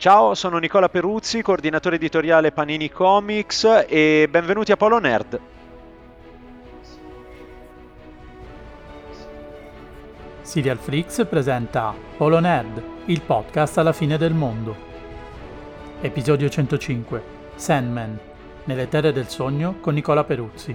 Ciao, sono Nicola Peruzzi, coordinatore editoriale Panini Comics e benvenuti a Polo Nerd. Serial Flix presenta Polo Nerd, il podcast alla fine del mondo. Episodio 105 Sandman, nelle terre del sogno con Nicola Peruzzi.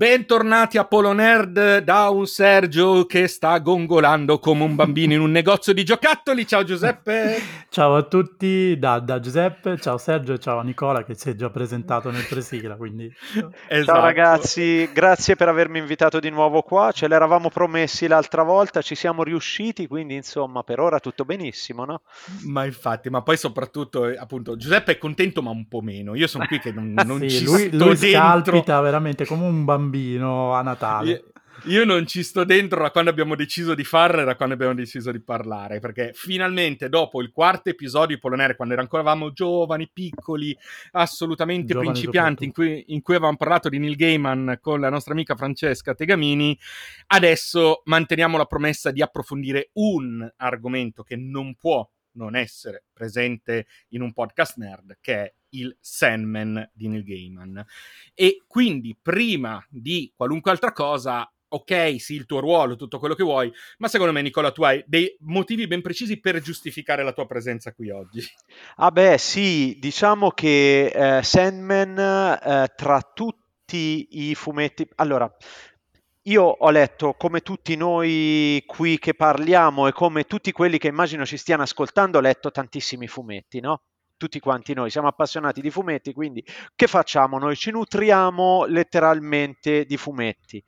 Bentornati a Polo Nerd da un Sergio che sta gongolando come un bambino in un negozio di giocattoli. Ciao Giuseppe. ciao a tutti da, da, Giuseppe, ciao Sergio e ciao Nicola che si è già presentato nel presigla. Quindi... Esatto. Ciao ragazzi, grazie per avermi invitato di nuovo qua. Ce l'eravamo promessi l'altra volta, ci siamo riusciti, quindi insomma per ora tutto benissimo, no? Ma infatti, ma poi soprattutto appunto Giuseppe è contento ma un po' meno. Io sono qui che non, non sì, ci lui, sto lui dentro. scalpita veramente come un bambino bambino a Natale. Io, io non ci sto dentro da quando abbiamo deciso di farlo e da quando abbiamo deciso di parlare, perché finalmente dopo il quarto episodio di Polonere, quando eravamo giovani, piccoli, assolutamente giovani principianti, in cui, in cui, avevamo parlato di Neil Gaiman con la nostra amica Francesca Tegamini, adesso manteniamo la promessa di approfondire un argomento che non può non essere presente in un podcast nerd, che è il Sandman di Neil Gaiman. E quindi, prima di qualunque altra cosa, ok, sì, il tuo ruolo, tutto quello che vuoi, ma secondo me, Nicola, tu hai dei motivi ben precisi per giustificare la tua presenza qui oggi. Ah beh, sì, diciamo che eh, Sandman, eh, tra tutti i fumetti... Allora, io ho letto, come tutti noi qui che parliamo e come tutti quelli che immagino ci stiano ascoltando, ho letto tantissimi fumetti, no? Tutti quanti noi siamo appassionati di fumetti, quindi che facciamo? Noi ci nutriamo letteralmente di fumetti.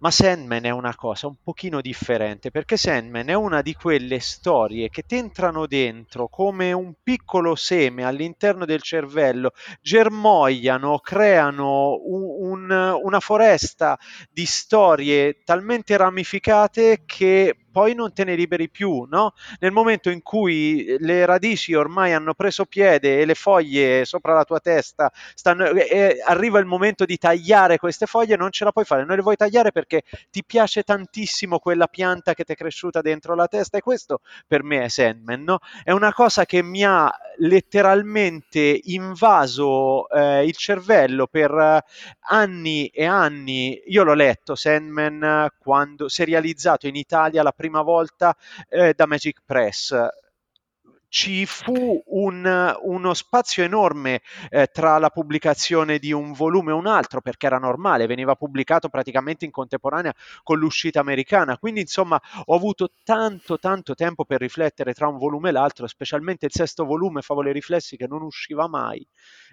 Ma Sandman è una cosa un pochino differente perché Sandman è una di quelle storie che ti entrano dentro come un piccolo seme all'interno del cervello, germogliano, creano un, un, una foresta di storie talmente ramificate che poi non te ne liberi più, no? Nel momento in cui le radici ormai hanno preso piede e le foglie sopra la tua testa stanno, e arriva il momento di tagliare queste foglie, non ce la puoi fare, non le vuoi tagliare perché ti piace tantissimo quella pianta che ti è cresciuta dentro la testa e questo per me è Sandman, no? È una cosa che mi ha letteralmente invaso eh, il cervello per eh, anni e anni. Io l'ho letto Sandman quando si è realizzato in Italia la prima prima volta eh, da Magic Press ci fu un, uno spazio enorme eh, tra la pubblicazione di un volume e un altro, perché era normale, veniva pubblicato praticamente in contemporanea con l'uscita americana. Quindi, insomma, ho avuto tanto, tanto tempo per riflettere tra un volume e l'altro, specialmente il sesto volume, Favole Riflessi, che non usciva mai.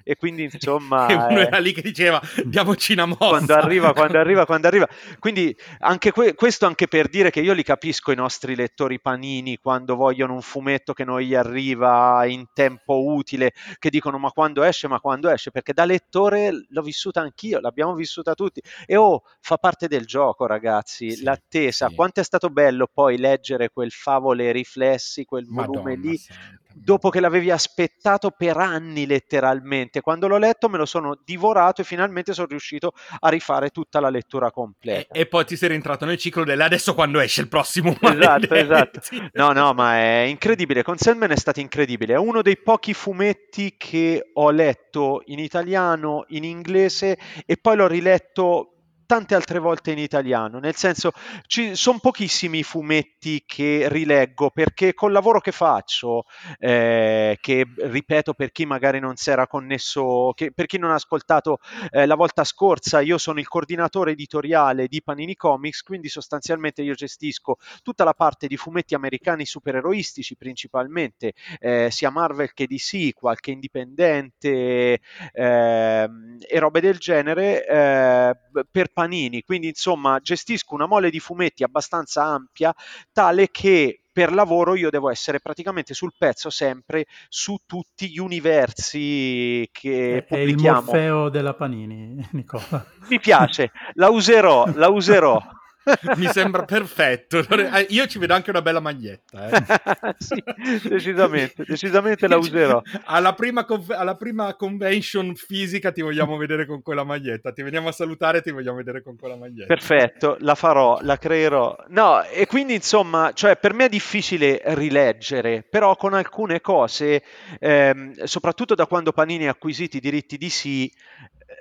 E quindi, insomma. e uno eh, era lì che diceva: diamoci una mossa. Quando arriva, quando arriva, quando arriva. Quindi, anche que- questo anche per dire che io li capisco i nostri lettori panini quando vogliono un fumetto che noi arriva in tempo utile, che dicono ma quando esce, ma quando esce, perché da lettore l'ho vissuta anch'io, l'abbiamo vissuta tutti e oh, fa parte del gioco ragazzi, sì, l'attesa, sì. quanto è stato bello poi leggere quel favole riflessi, quel Madonna, volume lì. Santa dopo che l'avevi aspettato per anni letteralmente. Quando l'ho letto me lo sono divorato e finalmente sono riuscito a rifare tutta la lettura completa. E, e poi ti sei rientrato nel ciclo dell'adesso quando esce il prossimo. Esatto, esatto. No, no, ma è incredibile. Con Sandman è stato incredibile. È uno dei pochi fumetti che ho letto in italiano, in inglese e poi l'ho riletto tante altre volte in italiano, nel senso ci sono pochissimi fumetti che rileggo perché col lavoro che faccio, eh, che ripeto per chi magari non si era connesso, che, per chi non ha ascoltato eh, la volta scorsa, io sono il coordinatore editoriale di Panini Comics, quindi sostanzialmente io gestisco tutta la parte di fumetti americani supereroistici principalmente, eh, sia Marvel che DC, qualche indipendente ehm, e robe del genere eh, per Panini, quindi insomma gestisco una mole di fumetti abbastanza ampia, tale che per lavoro io devo essere praticamente sul pezzo sempre su tutti gli universi che è, pubblichiamo. È il Morfeo della Panini, Nicola. Mi piace, la userò, la userò. Mi sembra perfetto. Eh, io ci vedo anche una bella maglietta. Eh. sì, decisamente, decisamente la userò. Alla prima, alla prima, convention fisica ti vogliamo vedere con quella maglietta. Ti veniamo a salutare e ti vogliamo vedere con quella maglietta. Perfetto, la farò, la creerò. No, e quindi insomma, cioè, per me è difficile rileggere, però con alcune cose, ehm, soprattutto da quando Panini ha acquisito i diritti di sì,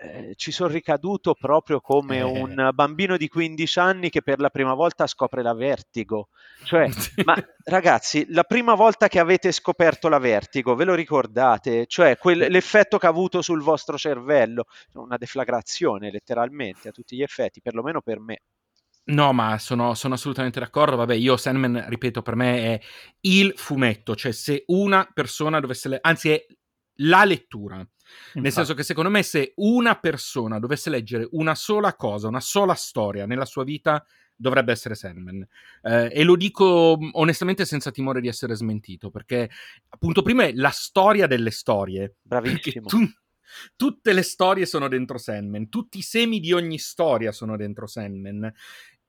eh, ci sono ricaduto proprio come eh. un bambino di 15 anni che per la prima volta scopre la vertigo. Cioè, ma ragazzi, la prima volta che avete scoperto la vertigo, ve lo ricordate? Cioè, quel, l'effetto che ha avuto sul vostro cervello, una deflagrazione letteralmente a tutti gli effetti, perlomeno per me. No, ma sono, sono, assolutamente d'accordo. Vabbè, io Sandman, ripeto, per me è il fumetto. Cioè, se una persona dovesse... Le... Anzi, è la lettura. Infatti. Nel senso che secondo me se una persona dovesse leggere una sola cosa, una sola storia nella sua vita, dovrebbe essere Sandman. Eh, e lo dico onestamente senza timore di essere smentito, perché appunto prima è la storia delle storie. Bravissimo. Tu, tutte le storie sono dentro Sandman, tutti i semi di ogni storia sono dentro Sandman.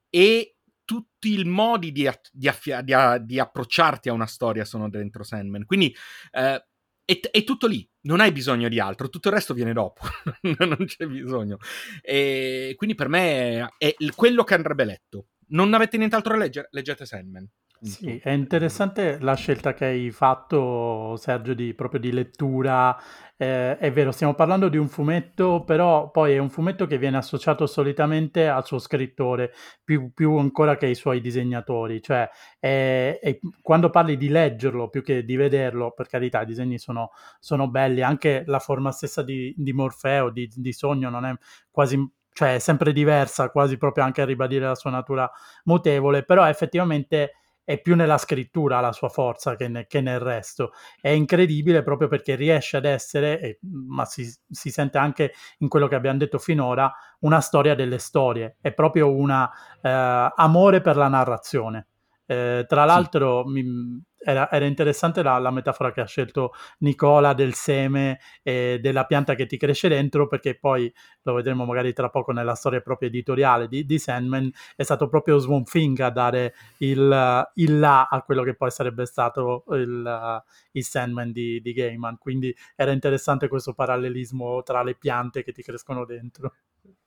E tutti i modi di, di, affia- di, di, approcciarti a una storia sono dentro Sandman. Quindi eh, è, è, tutto lì, non hai bisogno di altro, tutto il resto viene dopo, non c'è bisogno. E quindi per me è quello che andrebbe letto. Non avete nient'altro da leggere? Leggete Sandman. Sì, è interessante la scelta che hai fatto, Sergio, di, proprio di lettura. Eh, è vero, stiamo parlando di un fumetto, però poi è un fumetto che viene associato solitamente al suo scrittore, più, più ancora che ai suoi disegnatori. Cioè, è, è, quando parli di leggerlo più che di vederlo, per carità, i disegni sono, sono belli, anche la forma stessa di, di Morfeo, di, di Sogno, non è quasi cioè è sempre diversa, quasi proprio anche a ribadire la sua natura mutevole, però effettivamente è più nella scrittura la sua forza che, ne, che, nel resto. È incredibile proprio perché riesce ad essere, e, ma si, si, sente anche in quello che abbiamo detto finora, una storia delle storie. È proprio un eh, amore per la narrazione. Eh, tra l'altro, sì. mi, era, era, interessante la, la, metafora che ha scelto Nicola del seme e della pianta che ti cresce dentro, perché poi lo vedremo magari tra poco nella storia proprio editoriale di, di Sandman. È stato proprio Swamp Thing a dare il, il, là a quello che poi sarebbe stato il, il Sandman di, di Gaiman. Quindi era interessante questo parallelismo tra le piante che ti crescono dentro.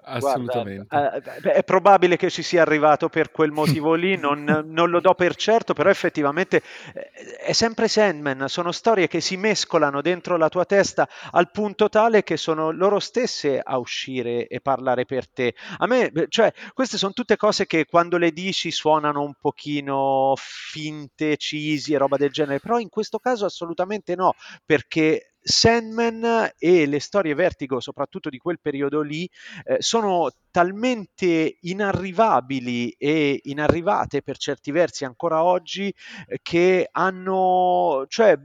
Assolutamente. Guarda, eh, è probabile che ci sia arrivato per quel motivo lì, non, non, lo do per certo, però effettivamente eh, è sempre Sandman, sono storie che si mescolano dentro la tua testa al punto tale che sono loro stesse a uscire e parlare per te. A me, cioè, queste sono tutte cose che quando le dici suonano un pochino finte, cheesy e roba del genere, però in questo caso assolutamente no, perché Sandman e le storie Vertigo, soprattutto di quel periodo lì, eh, sono talmente inarrivabili e inarrivate per certi versi ancora oggi eh, che hanno, cioè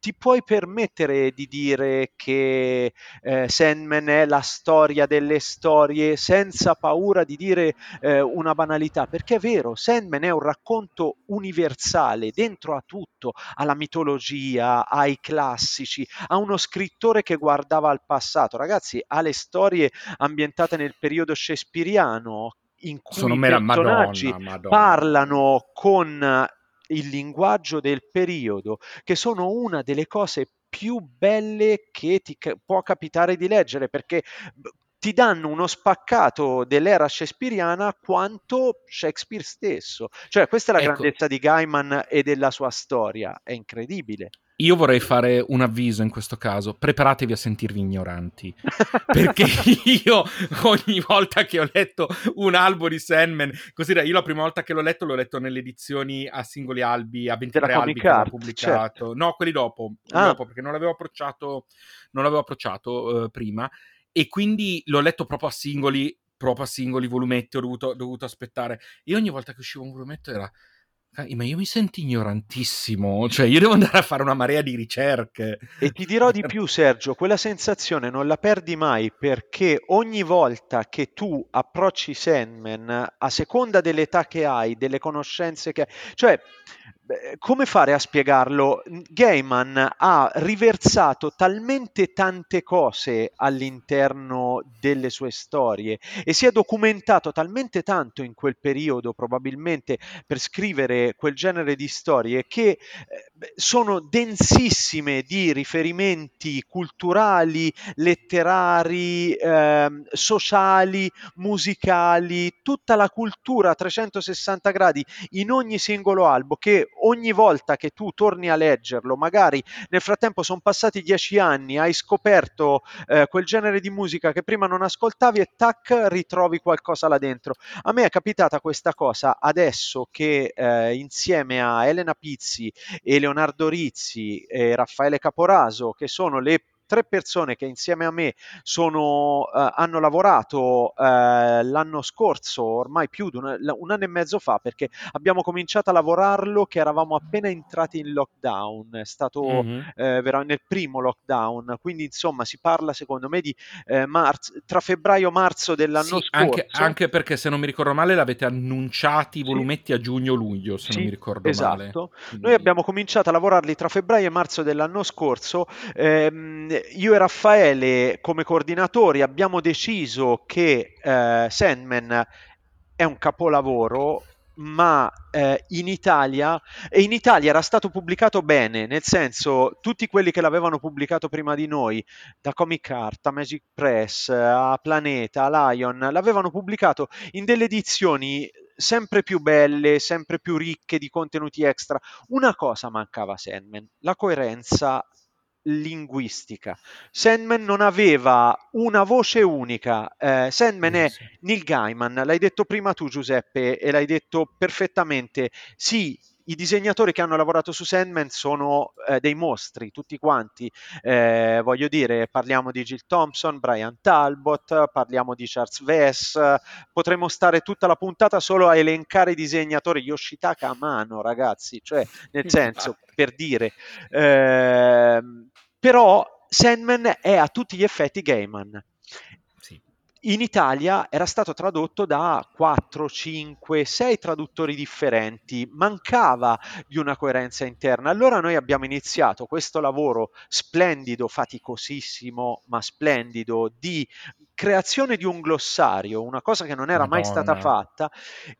ti puoi permettere di dire che eh, Sandman è la storia delle storie senza paura di dire eh, una banalità, perché è vero, Sandman è un racconto universale dentro a tutto, alla mitologia, ai classici, a uno scrittore che guardava al passato. Ragazzi, ha le storie ambientate nel periodo shakespeariano in cui Sono i personaggi Madonna, Madonna. parlano con il linguaggio del periodo, che sono una delle cose più belle che ti può capitare di leggere, perché ti danno uno spaccato dell'era shakespeariana quanto Shakespeare stesso. Cioè, questa è la ecco. grandezza di Gaiman e della sua storia, è incredibile. Io vorrei fare un avviso in questo caso. Preparatevi a sentirvi ignoranti. perché io ogni volta che ho letto un albo di Sandman, considera, io la prima volta che l'ho letto l'ho letto nelle edizioni a singoli albi, a 23 albi che ho pubblicato. Certo. No, quelli dopo, ah. dopo, perché non l'avevo approcciato, non l'avevo approcciato uh, prima. E quindi l'ho letto proprio a singoli, proprio a singoli volumetti, ho dovuto, dovuto aspettare. E ogni volta che usciva un volumetto era ma io mi sento ignorantissimo, cioè io devo andare a fare una marea di ricerche. E ti dirò di più, Sergio, quella sensazione non la perdi mai perché ogni volta che tu approcci Sandman, a seconda dell'età che hai, delle conoscenze che hai, cioè come fare a spiegarlo? Gaiman ha riversato talmente tante cose all'interno delle sue storie e si è documentato talmente tanto in quel periodo, probabilmente per scrivere quel genere di storie, che eh, sono densissime di riferimenti culturali, letterari, eh, sociali, musicali, tutta la cultura a 360 gradi in ogni singolo albo che ogni volta che tu torni a leggerlo, magari nel frattempo sono passati dieci anni, hai scoperto eh, quel genere di musica che prima non ascoltavi e tac, ritrovi qualcosa là dentro. A me è capitata questa cosa adesso che eh, insieme a Elena Pizzi e Leonardo Rizzi e Raffaele Caporaso, che sono le tre persone che insieme a me sono, uh, hanno lavorato uh, l'anno scorso, ormai più di un, un, anno e mezzo fa, perché abbiamo cominciato a lavorarlo che eravamo appena entrati in lockdown, è stato mm-hmm. eh, nel primo lockdown, quindi insomma si parla secondo me di eh, marzo, tra febbraio e marzo dell'anno sì, scorso. Anche, anche, perché se non mi ricordo male l'avete annunciati i volumetti sì. a giugno-luglio, se sì, non mi ricordo esatto. male. Quindi... Noi abbiamo cominciato a lavorarli tra febbraio e marzo dell'anno scorso. Ehm, io e Raffaele come coordinatori abbiamo deciso che eh, Sandman è un capolavoro ma eh, in Italia e in Italia era stato pubblicato bene, nel senso tutti quelli che l'avevano pubblicato prima di noi, da Comic Art a Magic Press a Planeta, a Lion, l'avevano pubblicato in delle edizioni sempre più belle, sempre più ricche di contenuti extra. Una cosa mancava a Sandman, la coerenza linguistica. Sandman non aveva una voce unica. Eh, Sandman è Neil Gaiman, l'hai detto prima tu Giuseppe e l'hai detto perfettamente. Sì, i disegnatori che hanno lavorato su Sandman sono eh, dei mostri, tutti quanti. Eh, voglio dire, parliamo di Jill Thompson, Brian Talbot, parliamo di Charles Vess. Potremmo stare tutta la puntata solo a elencare i disegnatori Yoshitaka a mano, ragazzi, cioè nel senso, per dire. Eh, però Sandman è a tutti gli effetti Gaiman in Italia era stato tradotto da 4, 5, 6 traduttori differenti, mancava di una coerenza interna. Allora noi abbiamo iniziato questo lavoro splendido, faticosissimo, ma splendido, di creazione di un glossario, una cosa che non era Madonna. mai stata fatta,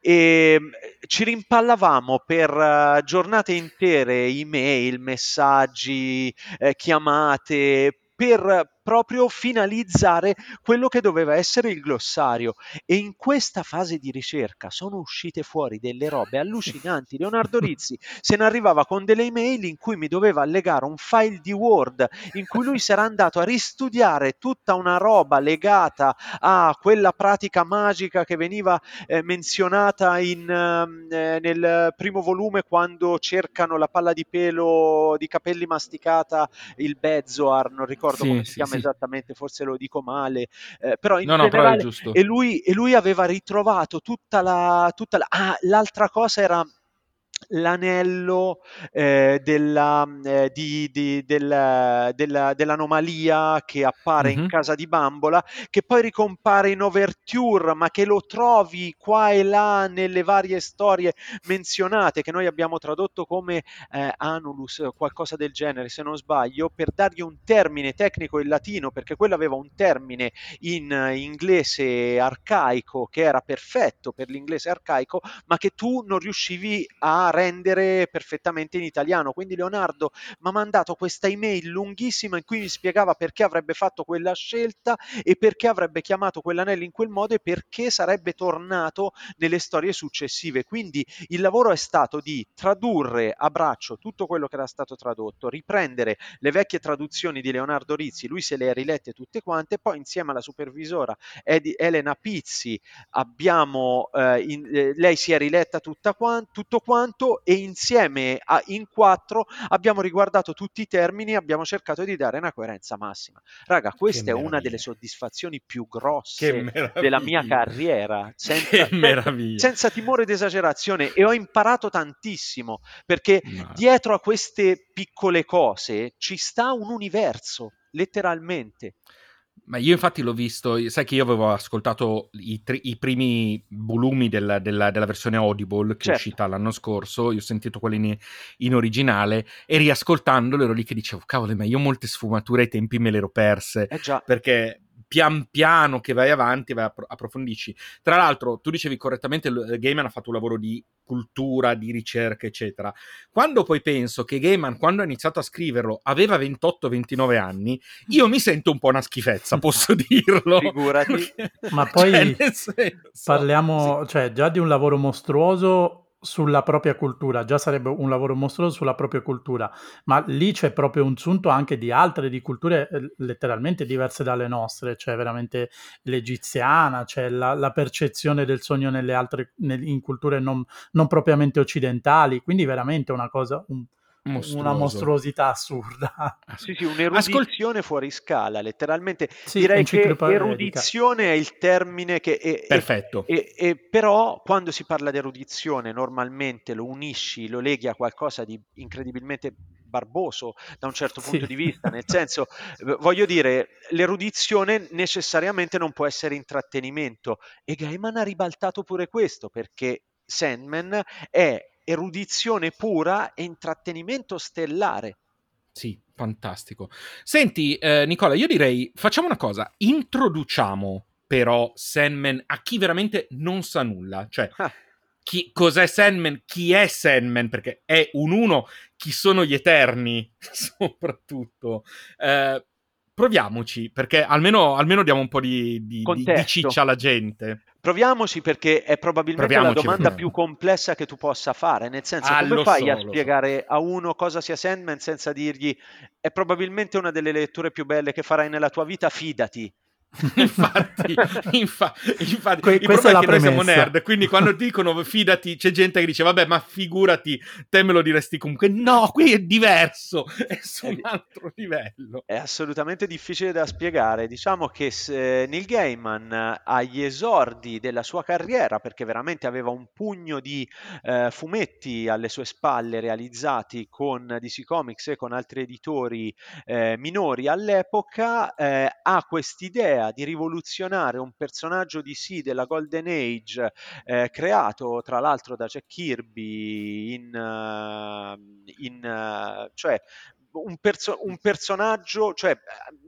e ehm, ci rimpallavamo per uh, giornate intere, email, messaggi, eh, chiamate, per proprio finalizzare quello che doveva essere il glossario e in questa fase di ricerca sono uscite fuori delle robe allucinanti. Leonardo Rizzi se ne arrivava con delle email in cui mi doveva allegare un file di Word in cui lui sarà andato a ristudiare tutta una roba legata a quella pratica magica che veniva eh, menzionata in, ehm, eh, nel primo volume quando cercano la palla di pelo di capelli masticata, il Bezoar, non ricordo sì, come si chiama esattamente, forse lo dico male, eh, però in no, generale, no, però e, lui, e lui aveva ritrovato tutta la... Tutta la ah, l'altra cosa era l'anello eh, della, eh, di, di, del, della, dell'anomalia che appare mm-hmm. in casa di Bambola, che poi ricompare in Overture, ma che lo trovi qua e là nelle varie storie menzionate, che noi abbiamo tradotto come eh, Anulus, qualcosa del genere, se non sbaglio, per dargli un termine tecnico in latino, perché quello aveva un termine in inglese arcaico che era perfetto per l'inglese arcaico, ma che tu non riuscivi a rendere perfettamente in italiano. Quindi Leonardo mi ha mandato questa email lunghissima in cui mi spiegava perché avrebbe fatto quella scelta e perché avrebbe chiamato quell'anello in quel modo e perché sarebbe tornato nelle storie successive. Quindi il lavoro è stato di tradurre a braccio tutto quello che era stato tradotto, riprendere le vecchie traduzioni di Leonardo Rizzi, lui se le ha rilette tutte quante, poi insieme alla supervisora Edi, Elena Pizzi abbiamo, eh, in, eh, lei si è riletta tutta quant, tutto quanto e insieme a, in quattro abbiamo riguardato tutti i termini e abbiamo cercato di dare una coerenza massima. Raga, questa è una delle soddisfazioni più grosse della mia carriera, senza, senza timore di esagerazione e ho imparato tantissimo perché Ma... dietro a queste piccole cose ci sta un universo, letteralmente. Ma io infatti l'ho visto, sai che io avevo ascoltato i, tri- i primi volumi della, della, della, versione Audible che certo. è uscita l'anno scorso, io ho sentito quelli in, in, originale e riascoltandolo ero lì che dicevo, cavolo, ma io molte sfumature ai tempi me le ero perse, eh perché pian piano che vai avanti vai appro- approfondisci. Tra l'altro, tu dicevi correttamente, il Gaiman ha fatto un lavoro di cultura, di ricerca, eccetera. Quando poi penso che Gaiman, quando ha iniziato a scriverlo, aveva 28-29 anni, io mi sento un po' una schifezza, posso dirlo. Figurati. Ma poi cioè, parliamo, sì. cioè, già di un lavoro mostruoso sulla propria cultura, già sarebbe un lavoro mostruoso sulla propria cultura, ma lì c'è proprio un sunto anche di altre, di culture eh, letteralmente diverse dalle nostre, cioè veramente l'egiziana, c'è la, la percezione del sogno nelle altre, nel, in culture non, non, propriamente occidentali, quindi veramente una cosa, un, Mostruoso. una mostruosità assurda. Ah, sì, sì, un'erudizione Ascol- fuori scala, letteralmente. Sì, Direi che erudizione è il termine che... È, Perfetto. È, è, però quando si parla di erudizione normalmente lo unisci, lo leghi a qualcosa di incredibilmente barboso da un certo punto sì. di vista, nel senso, voglio dire, l'erudizione necessariamente non può essere intrattenimento e Gaiman ha ribaltato pure questo perché Sandman è erudizione pura e intrattenimento stellare. Sì, fantastico. Senti, eh, Nicola, io direi facciamo una cosa, introduciamo però Sandman a chi veramente non sa nulla, cioè ah. chi, cos'è Sandman, chi è Sandman, perché è un uno, chi sono gli Eterni soprattutto. Eh, proviamoci, perché almeno, almeno diamo un po' di, di, di, di ciccia alla gente. Proviamoci perché è probabilmente Proviamoci la domanda più complessa che tu possa fare, nel senso ah, come fai so, a spiegare so. a uno cosa sia Sandman senza dirgli è probabilmente una delle letture più belle che farai nella tua vita, fidati. infatti, infa- infatti que- il problema è che premessa. noi siamo nerd, quindi quando dicono fidati, c'è gente che dice vabbè, ma figurati, te me lo diresti comunque. No, qui è diverso, è su un altro livello. È assolutamente difficile da spiegare. Diciamo che Neil Gaiman agli esordi della sua carriera, perché veramente aveva un pugno di eh, fumetti alle sue spalle realizzati con DC Comics e con altri editori eh, minori all'epoca, eh, ha quest'idea l'idea di rivoluzionare un personaggio di sì della Golden Age, eh, creato tra l'altro da Jack Kirby in, uh, in uh, cioè un, perso- un, personaggio, cioè,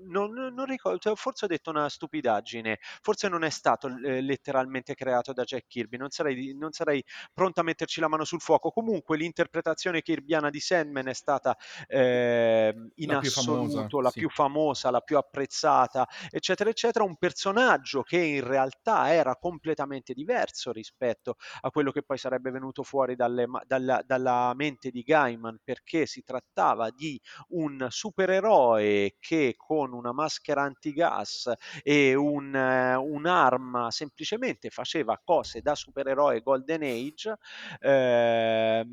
non, non, ricordo, forse ho detto una stupidaggine, forse non è stato eh, letteralmente creato da Jack Kirby, non sarei, non sarei pronto a metterci la mano sul fuoco. Comunque l'interpretazione kirbiana di Sandman è stata eh, in la assoluto più famosa, la sì. più famosa, la più apprezzata, eccetera, eccetera. Un personaggio che in realtà era completamente diverso rispetto a quello che poi sarebbe venuto fuori dalle, dalla, dalla mente di Gaiman, perché si trattava di un supereroe che con una maschera antigas e un, uh, un'arma semplicemente faceva cose da supereroe Golden Age. Eh,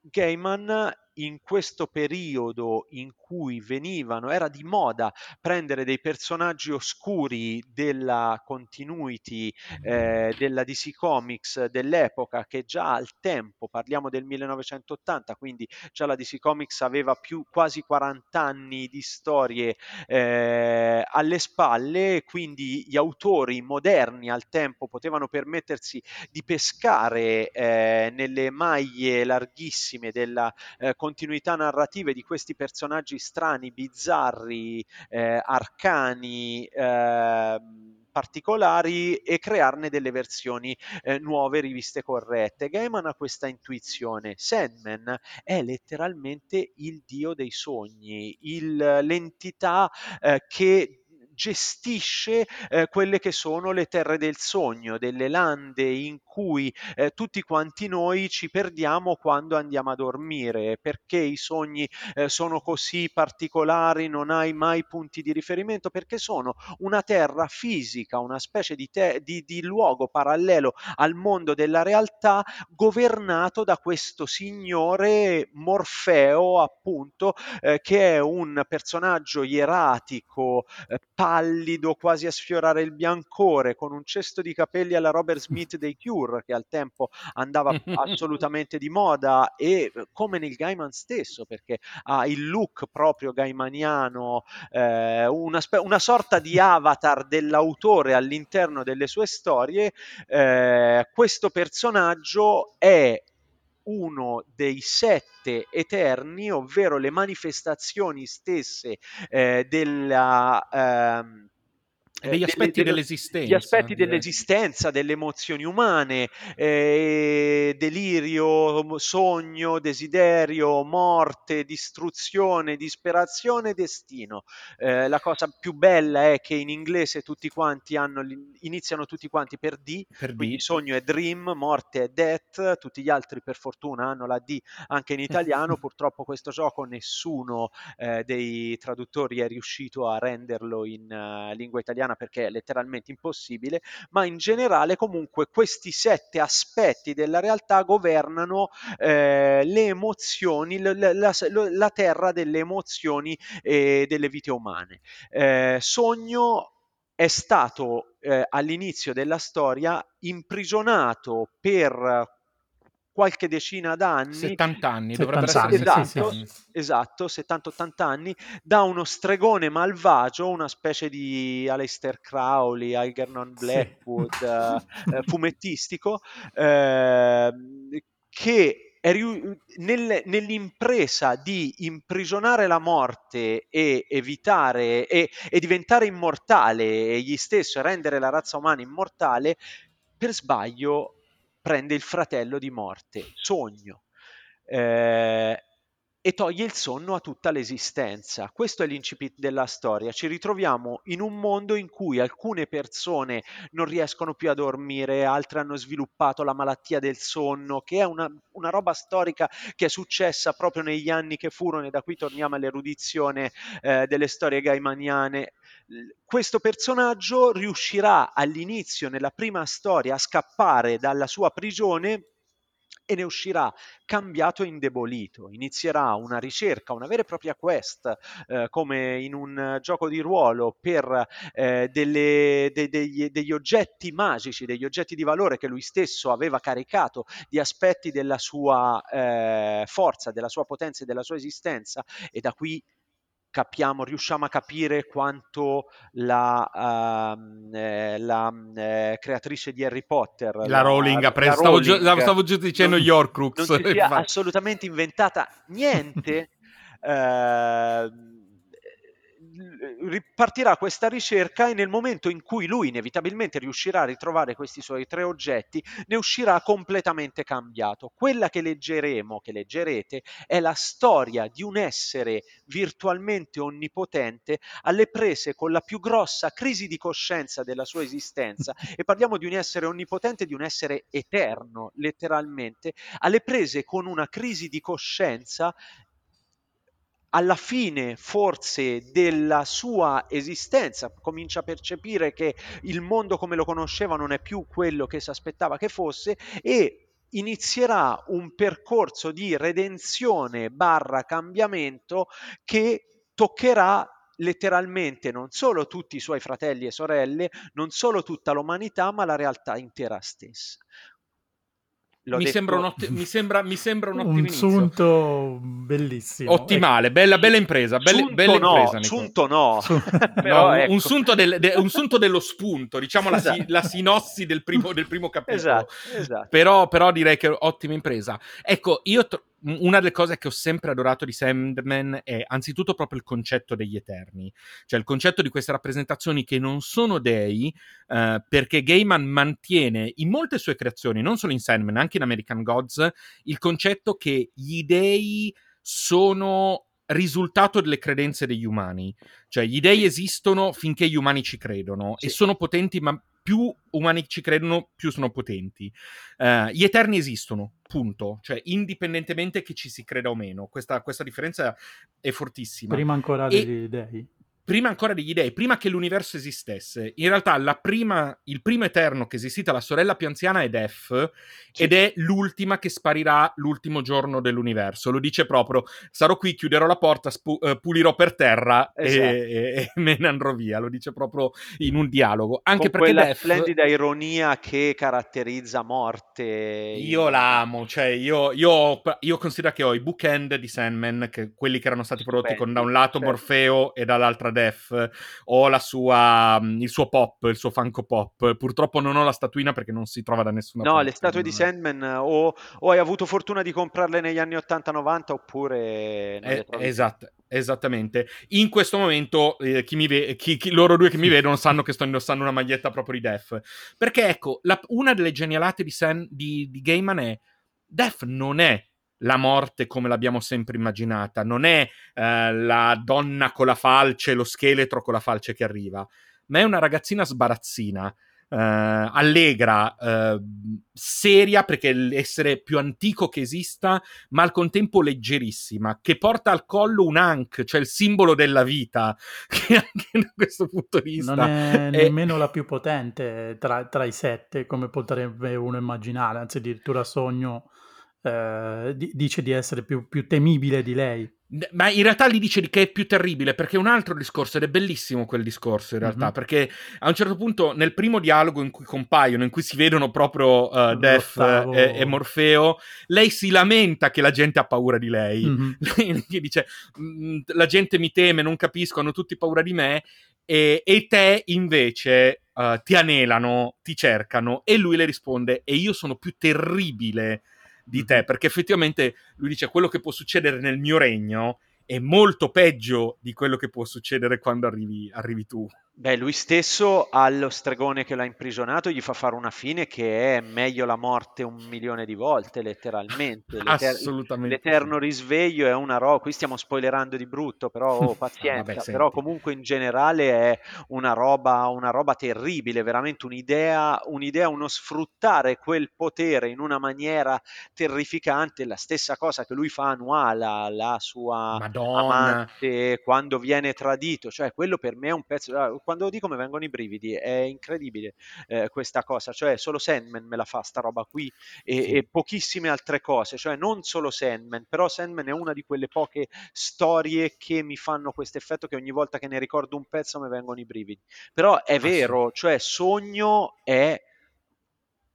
Gaiman in questo periodo in cui venivano, era di moda prendere dei personaggi oscuri della continuity eh, della DC Comics dell'epoca che già al tempo, parliamo del 1980, quindi già la DC Comics aveva più quasi 40 anni di storie eh, alle spalle, quindi gli autori moderni al tempo potevano permettersi di pescare eh, nelle maglie larghissime della eh, continuità narrative di questi personaggi strani, bizzarri, eh, arcani, eh, particolari e crearne delle versioni eh, nuove, riviste corrette. Gaiman ha questa intuizione. Sandman è letteralmente il dio dei sogni, il, l'entità eh, che gestisce eh, quelle che sono le terre del sogno, delle lande in cui eh, tutti quanti noi ci perdiamo quando andiamo a dormire, perché i sogni eh, sono così particolari, non hai mai punti di riferimento, perché sono una terra fisica, una specie di, te- di, di luogo parallelo al mondo della realtà governato da questo signore Morfeo, appunto, eh, che è un personaggio ieratico, eh, pallido, quasi a sfiorare il biancore, con un cesto di capelli alla Robert Smith dei Cure, che al tempo andava assolutamente di moda, e come nel Gaiman stesso, perché ha il look proprio gaimaniano, eh, una, spe- una, sorta di avatar dell'autore all'interno delle sue storie, eh, questo personaggio è uno dei sette eterni, ovvero le manifestazioni stesse eh, della... Ehm, eh, degli aspetti delle, dell'esistenza. Gli aspetti direi. dell'esistenza, delle emozioni umane, eh, delirio, sogno, desiderio, morte, distruzione, disperazione, destino. Eh, la cosa più bella è che in inglese tutti quanti hanno, iniziano tutti quanti per D, per quindi D. sogno è dream, morte è death, tutti gli altri per fortuna hanno la D anche in italiano, purtroppo questo gioco nessuno eh, dei traduttori è riuscito a renderlo in uh, lingua italiana italiana perché è letteralmente impossibile, ma in generale comunque questi sette aspetti della realtà governano eh, le emozioni, la, la, la, terra delle emozioni e delle vite umane. Eh, sogno è stato eh, all'inizio della storia imprigionato per qualche decina d'anni. 70 anni, 70 dovrebbero anni, essere esatto, sì, sì. esatto 70-80 anni, da uno stregone malvagio, una specie di Aleister Crowley, Algernon Blackwood, sì. eh, fumettistico, eh, che riu- nel, nell'impresa di imprigionare la morte e evitare e, e diventare immortale egli stesso e rendere la razza umana immortale, per sbaglio prende il fratello di morte, sogno, eh, e toglie il sonno a tutta l'esistenza. Questo è l'incipit della storia. Ci ritroviamo in un mondo in cui alcune persone non riescono più a dormire, altre hanno sviluppato la malattia del sonno, che è una, una roba storica che è successa proprio negli anni che furono, e da qui torniamo all'erudizione eh, delle storie gaimaniane questo personaggio riuscirà all'inizio, nella prima storia, a scappare dalla sua prigione e ne uscirà cambiato e indebolito. Inizierà una ricerca, una vera e propria quest, eh, come in un gioco di ruolo, per eh, delle, de, degli, degli, oggetti magici, degli oggetti di valore che lui stesso aveva caricato di aspetti della sua eh, forza, della sua potenza e della sua esistenza, e da qui capiamo, riusciamo a capire quanto la, uh, eh, la eh, creatrice di Harry Potter, la, la Rowling, ha preso, stavo, Rowling, giù, stavo giù dicendo non, Yorkrux, non si sia assolutamente inventata niente. uh, ripartirà questa ricerca e nel momento in cui lui inevitabilmente riuscirà a ritrovare questi suoi tre oggetti, ne uscirà completamente cambiato. Quella che leggeremo, che leggerete, è la storia di un essere virtualmente onnipotente alle prese con la più grossa crisi di coscienza della sua esistenza e parliamo di un essere onnipotente, di un essere eterno, letteralmente, alle prese con una crisi di coscienza alla fine forse della sua esistenza comincia a percepire che il mondo come lo conosceva non è più quello che si aspettava che fosse e inizierà un percorso di redenzione barra cambiamento che toccherà letteralmente non solo tutti i suoi fratelli e sorelle, non solo tutta l'umanità, ma la realtà intera stessa mi, detto... sembra otti- mi, sembra, mi, sembra un ottimo un sunto bellissimo. Ottimale, bella, bella impresa. Bella, sunto bella no, impresa, sunto no. no ecco. un, sunto del, de, un, sunto dello spunto, diciamo esatto. la, la, sinossi del primo, del primo capitolo. Esatto, esatto. Però, però, direi che ottima impresa. Ecco, io... Tro- una delle cose che ho sempre adorato di Sandman è anzitutto proprio il concetto degli Eterni, cioè il concetto di queste rappresentazioni che non sono dei, uh, perché Gaiman mantiene in molte sue creazioni, non solo in Sandman, anche in American Gods, il concetto che gli dei sono risultato delle credenze degli umani. Cioè, gli dei esistono finché gli umani ci credono sì. e sono potenti, ma più umani ci credono, più sono potenti. Uh, gli eterni esistono, punto. Cioè, indipendentemente che ci si creda o meno. Questa, questa differenza è fortissima. Prima ancora e... degli dei prima ancora degli dei, prima che l'universo esistesse, in realtà prima, il primo eterno che è esistita, la sorella più anziana è Def, sì. ed è l'ultima che sparirà l'ultimo giorno dell'universo. Lo dice proprio, sarò qui, chiuderò la porta, spu- uh, pulirò per terra esatto. e, e, me ne andrò via. Lo dice proprio in un dialogo. Anche Con perché quella Def... splendida ironia che caratterizza Morte. Io l'amo, cioè io, io, io considero che ho i bookend di Sandman, che, quelli che erano stati prodotti Stupendi, con da un lato certo. Morfeo e dall'altra Def ho la sua, mm, il suo pop, il suo Funko Pop. Purtroppo non ho la statuina perché non si trova da nessuna no, parte. No, le statue di Sandman o, o, hai avuto fortuna di comprarle negli anni 80-90 oppure... Eh, esatto, esattamente. In questo momento eh, chi mi ve- chi, chi, loro due che mi vedono sanno che sto indossando una maglietta proprio di Def. Perché ecco, la, una delle genialate di, San, di, di Gaiman è Def non è la morte come l'abbiamo sempre immaginata, non è eh, la donna con la falce, lo scheletro con la falce che arriva, ma è una ragazzina sbarazzina, eh, allegra, eh, seria perché è l'essere più antico che esista, ma al contempo leggerissima, che porta al collo un Ankh, cioè il simbolo della vita, che anche da questo punto di vista... Non è, è... nemmeno la più potente tra, tra i sette, come potrebbe uno immaginare, anzi addirittura sogno eh, dice di essere più, più, temibile di lei. Ma in realtà gli dice che è più terribile perché è un altro discorso ed è bellissimo quel discorso in realtà mm-hmm. perché a un certo punto nel primo dialogo in cui compaiono, in cui si vedono proprio uh, Def e, e, Morfeo, lei si lamenta che la gente ha paura di lei. Mm-hmm. Lei dice mm, la gente mi teme, non capisco, hanno tutti paura di me e, e te invece uh, ti anelano, ti cercano e lui le risponde e io sono più terribile di te, perché effettivamente lui dice quello che può succedere nel mio regno è molto peggio di quello che può succedere quando arrivi, arrivi tu. Beh, lui stesso allo stregone che l'ha imprigionato gli fa fare una fine che è meglio la morte un milione di volte, letteralmente. L'eter- Assolutamente. L'eterno risveglio è una roba, qui stiamo spoilerando di brutto, però oh, pazienza, Vabbè, però comunque in generale è una roba, una roba terribile, veramente un'idea, un'idea, uno sfruttare quel potere in una maniera terrificante, la stessa cosa che lui fa a Nuala, la sua Madonna. amante, quando viene tradito, cioè quello per me è un pezzo ah, quando dico mi vengono i brividi, è incredibile eh, questa cosa, cioè solo Sandman me la fa sta roba qui e, sì. e, pochissime altre cose, cioè non solo Sandman, però Sandman è una di quelle poche storie che mi fanno questo effetto che ogni volta che ne ricordo un pezzo mi vengono i brividi. Però è vero, cioè Sogno è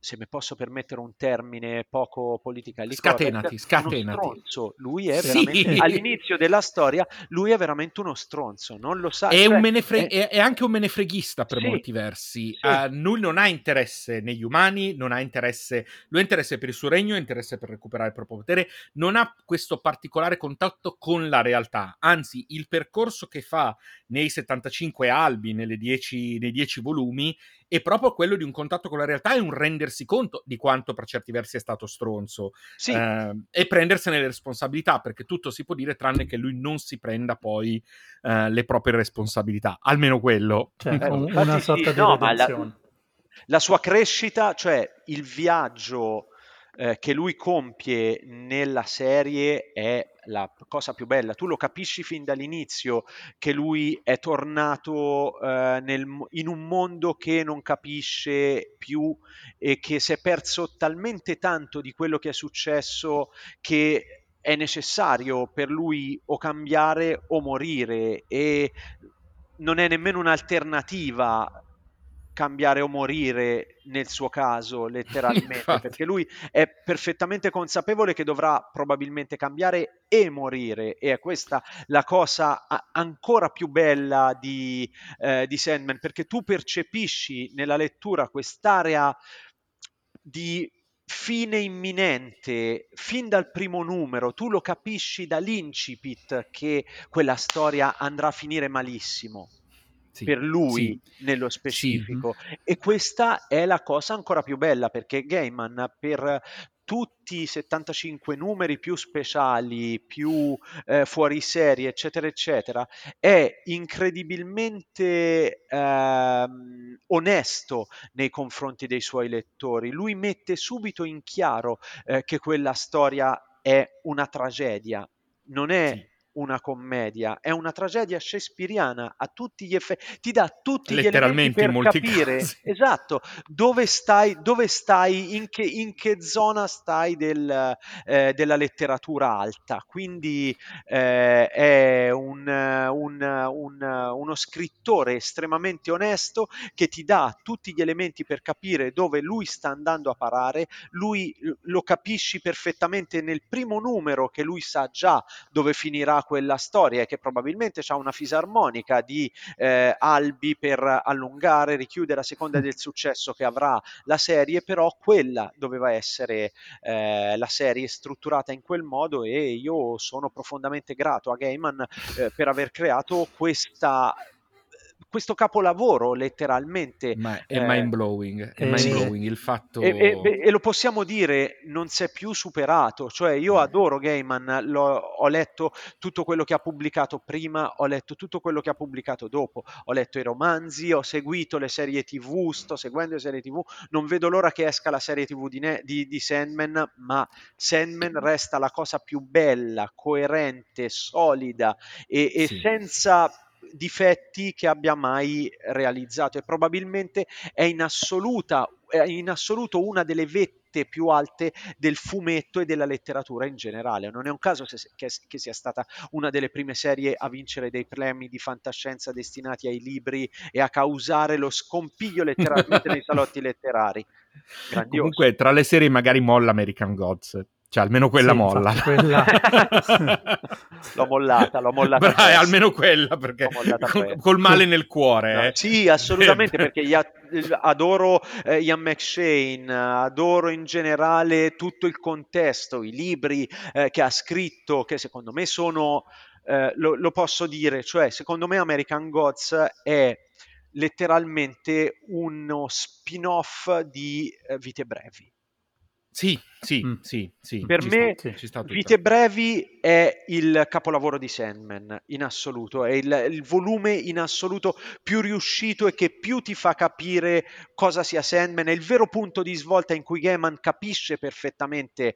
se mi posso permettere un termine poco politically scatenati, scatenati. Stronzo. Lui è sì. veramente all'inizio della storia, lui è veramente uno stronzo, non lo sa. È, cioè, menefre- è... è anche un menefreghista per sì. molti versi. Sì. Uh, lui non ha interesse negli umani, non ha interesse, lui ha interesse per il suo regno, ha interesse per recuperare il proprio potere, non ha questo particolare contatto con la realtà. Anzi, il percorso che fa nei 75 albi, nelle 10, nei 10 volumi, è proprio quello di un contatto con la realtà e un rendersi conto di quanto per certi versi è stato stronzo sì. eh, e prendersene le responsabilità, perché tutto si può dire tranne che lui non si prenda poi eh, le proprie responsabilità, almeno quello. Cioè, eh, una sorta sì, di no, la, la sua crescita, cioè il viaggio eh, che lui compie nella serie è la cosa più bella. Tu lo capisci fin dall'inizio che lui è tornato eh, nel, in un mondo che non capisce più e che si è perso talmente tanto di quello che è successo che è necessario per lui o cambiare o morire e non è nemmeno un'alternativa cambiare o morire nel suo caso, letteralmente, perché lui è perfettamente consapevole che dovrà probabilmente cambiare e morire, e è questa la cosa ancora più bella di, eh, di Sandman, perché tu percepisci nella lettura quest'area di fine imminente, fin dal primo numero, tu lo capisci dall'incipit che quella storia andrà a finire malissimo. Sì, per lui sì, nello sì. specifico e questa è la cosa ancora più bella perché Gaiman per tutti i 75 numeri più speciali, più eh, fuori serie, eccetera, eccetera, è incredibilmente ehm, onesto nei confronti dei suoi lettori. Lui mette subito in chiaro eh, che quella storia è una tragedia, non è. Una commedia, è una tragedia shakespeariana a tutti gli effetti, ti dà tutti gli elementi per capire casi. esatto dove stai, dove stai in, che, in che zona stai del, eh, della letteratura alta. Quindi eh, è un, un, un, uno scrittore estremamente onesto che ti dà tutti gli elementi per capire dove lui sta andando a parare. Lui lo capisci perfettamente nel primo numero che lui sa già dove finirà quella storia e che probabilmente ha una fisarmonica di eh, albi per allungare, richiudere a seconda del successo che avrà la serie, però quella doveva essere eh, la serie strutturata in quel modo e io sono profondamente grato a Gaiman eh, per aver creato questa questo capolavoro letteralmente Ma è eh, mind blowing, è eh, mind blowing il fatto e, e- e lo possiamo dire, non si è più superato. Cioè, io adoro Gaiman, l'ho- ho letto tutto quello che ha pubblicato prima, ho letto tutto quello che ha pubblicato dopo, ho letto i romanzi, ho seguito le serie TV, sto seguendo le serie TV. Non vedo l'ora che esca la serie TV di, Ne- di- di Sandman, ma Sandman resta la cosa più bella, coerente, solida e, e Sì. senza difetti che abbia mai realizzato e probabilmente è in assoluta è in assoluto una delle vette più alte del fumetto e della letteratura in generale. Non è un caso se- che, che sia stata una delle prime serie a vincere dei premi di fantascienza destinati ai libri e a causare lo scompiglio letteralmente nei salotti letterari. Grandioso. Comunque, tra le serie magari molla American Gods. Cioè, almeno quella Sì, molla. infatti, quella- l'ho mollata, l'ho mollata. Bra- almeno quella, perché col, col male nel cuore. No, eh. sì, assolutamente, perché gli a- adoro eh, Ian McShane, adoro in generale tutto il contesto, i libri eh, che ha scritto, che secondo me sono, eh, lo, lo posso dire, cioè secondo me American Gods è letteralmente uno spin-off di eh, Vite Brevi. Sì, sì, Mm. sì, sì. Per me sta. Vite Brevi è il capolavoro di Sandman in assoluto, è il, il volume in assoluto più riuscito e che più ti fa capire cosa sia Sandman, è il vero punto di svolta in cui Gaiman capisce perfettamente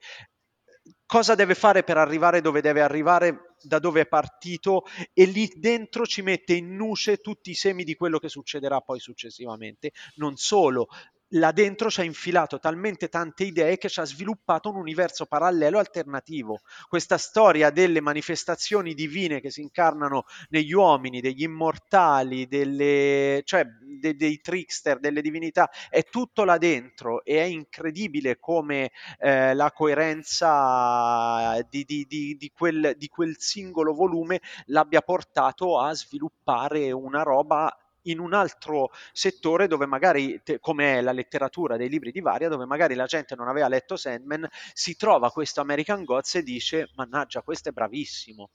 cosa deve fare per arrivare dove deve arrivare, da dove è partito e lì dentro ci mette in nuce tutti i semi di quello che succederà poi successivamente. Non solo, là dentro ci ha infilato talmente tante idee che ci ha sviluppato un universo parallelo alternativo. Questa storia delle manifestazioni divine che si incarnano negli uomini, degli immortali, delle, cioè de- dei trickster, delle divinità, è tutto là dentro e è incredibile come eh, la coerenza di, di- di- quel, di quel singolo volume l'abbia portato a sviluppare una roba in un altro settore dove magari, te- come è la letteratura dei libri di Varia, dove magari la gente non aveva letto Sandman, si trova questo American Gods e dice, mannaggia, questo è bravissimo.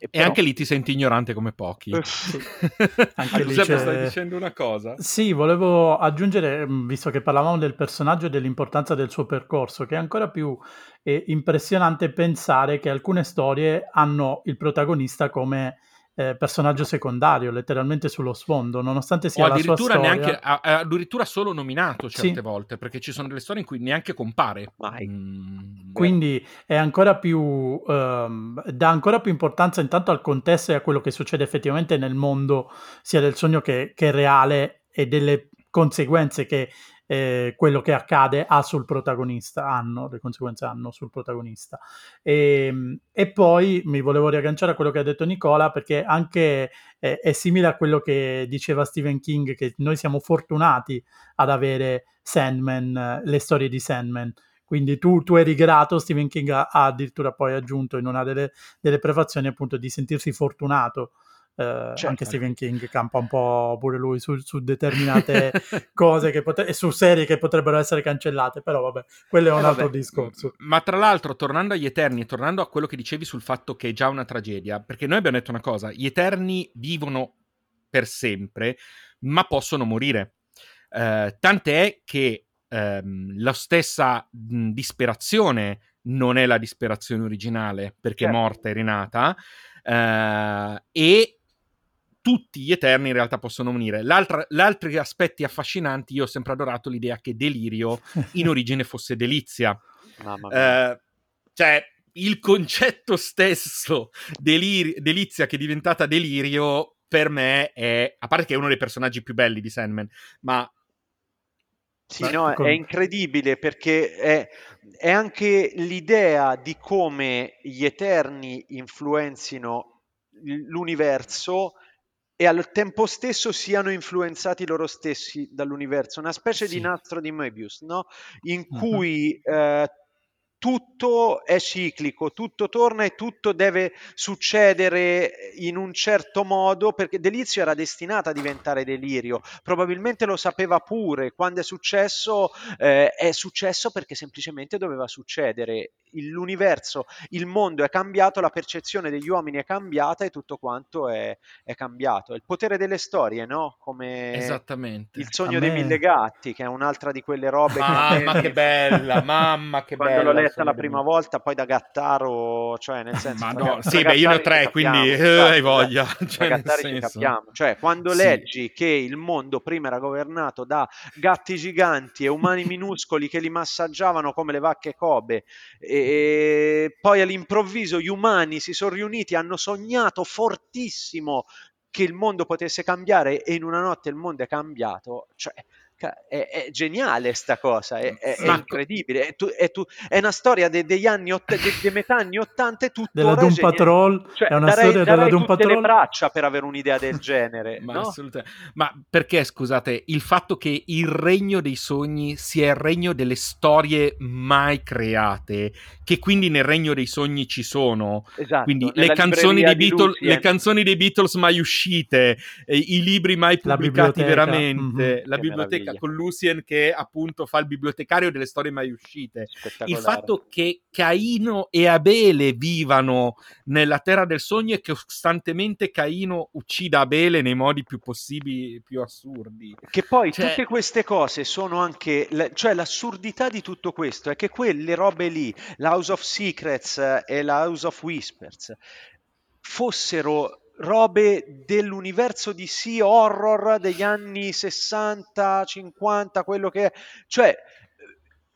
E però- anche lì ti senti ignorante come pochi. Eh, Sì. Anche Anche lì Giuseppe, c'è- stai dicendo una cosa? Sì, volevo aggiungere, mh, visto che parlavamo del personaggio e dell'importanza del suo percorso, che è ancora più eh, impressionante pensare che alcune storie hanno il protagonista come eh, personaggio secondario, letteralmente sullo sfondo, nonostante sia o la sua addirittura, storia. neanche, addirittura solo nominato certe Sì. volte, perché ci sono delle storie in cui neanche compare. Mai. Mm, Quindi è ancora più, ehm, dà ancora più importanza intanto al contesto e a quello che succede effettivamente nel mondo, sia del sogno che, che reale e delle conseguenze che eh, quello che accade ha sul protagonista, hanno, le conseguenze hanno sul protagonista. E, e poi mi volevo riagganciare a quello che ha detto Nicola, perché anche eh, è simile a quello che diceva Stephen King, che noi siamo fortunati ad avere Sandman, eh, le storie di Sandman. Quindi tu, tu eri grato, Stephen King ha, addirittura poi aggiunto in una delle, delle prefazioni appunto di sentirsi fortunato Certo. anche Stephen King campa un po' pure lui su, su determinate cose che potre- e su serie che potrebbero essere cancellate, però vabbè, quello è un Eh, altro vabbè. discorso. Ma tra l'altro, tornando agli Eterni e tornando a quello che dicevi sul fatto che è già una tragedia, perché noi abbiamo detto una cosa, gli Eterni vivono per sempre, ma possono morire. Eh, tant'è che ehm, la stessa mh, disperazione non è la disperazione originale, perché Certo. è morta e rinata, eh, e tutti gli Eterni in realtà possono. L'altra- L'altri aspetti affascinanti, io ho sempre adorato l'idea che Delirio in origine fosse delizia. Eh, cioè, il concetto stesso deliri- delizia che è diventata delirio per me è, a parte che è uno dei personaggi più belli di Sandman, ma Sì, no, è incredibile perché è, è anche l'idea di come gli Eterni influenzino l'universo e al tempo stesso siano influenzati loro stessi dall'universo, una specie Sì. di nastro di Möbius, no? In Mhm. cui eh, tutto è ciclico, tutto torna e tutto deve succedere in un certo modo perché Delizio era destinata a diventare delirio, probabilmente lo sapeva pure, quando è successo eh, è successo perché semplicemente doveva succedere, l'universo, il mondo è cambiato, la percezione degli uomini è cambiata e tutto quanto è, è cambiato. È il potere delle storie, no? Come esattamente. il sogno A dei me- mille gatti, che è un'altra di quelle robe che Mamma che bella, mamma che bella. Il la prima volta, poi da Gattaro, cioè nel senso... Ma no, sì, beh, io ne ho tre, quindi, capiamo, eh, esatto, hai voglia, cioè, nel Gattari ci senso. capiamo. Cioè, quando Sì. leggi che il mondo prima era governato da gatti giganti e umani minuscoli che li massaggiavano come le vacche Kobe, e poi all'improvviso gli umani si sono riuniti, hanno sognato fortissimo che il mondo potesse cambiare e in una notte il mondo è cambiato, cioè è, è geniale sta cosa, è, è- è incredibile, è, tu- è tu- è una storia de- degli anni, ott- de- de metà anni 80 e tuttora Della Doom geniale. Patrol, Cioè, è una darei, storia della darei Doom tutte le Patrol. braccia per avere un'idea del genere, Ma, no? assolutamente. Ma perché, scusate, il fatto che il regno dei sogni sia il regno delle storie mai create, che quindi nel regno dei sogni ci sono, Esatto, quindi le canzoni, Beatles, Lucien. le canzoni dei Beatles mai uscite, eh, i libri mai La pubblicati biblioteca, veramente, la biblioteca meraviglia. con Lucien che appunto fa il bibliotecario delle storie mai uscite. Il fatto che Caino e Abele vivano nella terra del sogno e che costantemente Caino uccida Abele nei modi più possibili, più assurdi. Che poi Cioè- tutte queste cose sono anche, cioè l'assurdità di tutto questo è che quelle robe lì, la House of Secrets eh, e la House of Whispers, fossero robe dell'universo DC horror degli anni 60, 50, quello che è, cioè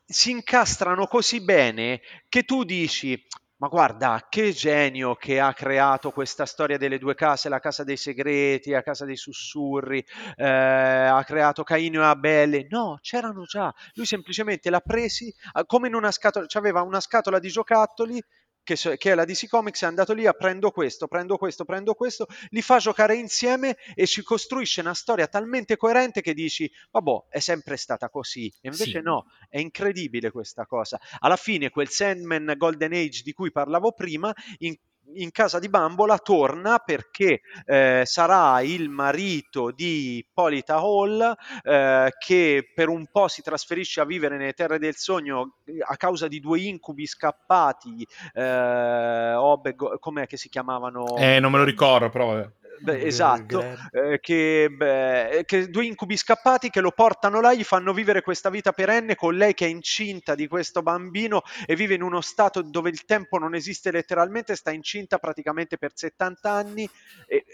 si incastrano così bene che tu dici ma guarda, che genio che ha creato questa storia delle due case, la casa dei segreti, la casa dei sussurri, eh, ha creato Caino e Abele. No, c'erano già. Lui semplicemente l'ha presi ah, come in una scatola, aveva una scatola di giocattoli che, che è la DC Comics, è andato lì a prendo questo, prendo questo, prendo questo, li fa giocare insieme e ci costruisce una storia talmente coerente che dici, vabbè, è sempre stata così. E invece Sì. no, è incredibile questa cosa. Alla fine quel Sandman Golden Age di cui parlavo prima, in, in casa di Bambola torna perché eh, sarà il marito di Ippolita Hall eh, che per un po' si trasferisce a vivere nelle terre del sogno eh, a causa di due incubi scappati, eh, Obeg- com'è che si chiamavano? Eh, non me lo ricordo, però vabbè. Beh, esatto, eh, che, beh, che due incubi scappati che lo portano là, gli fanno vivere questa vita perenne con lei che è incinta di questo bambino e vive in uno stato dove il tempo non esiste letteralmente, sta incinta praticamente per 70 anni. E,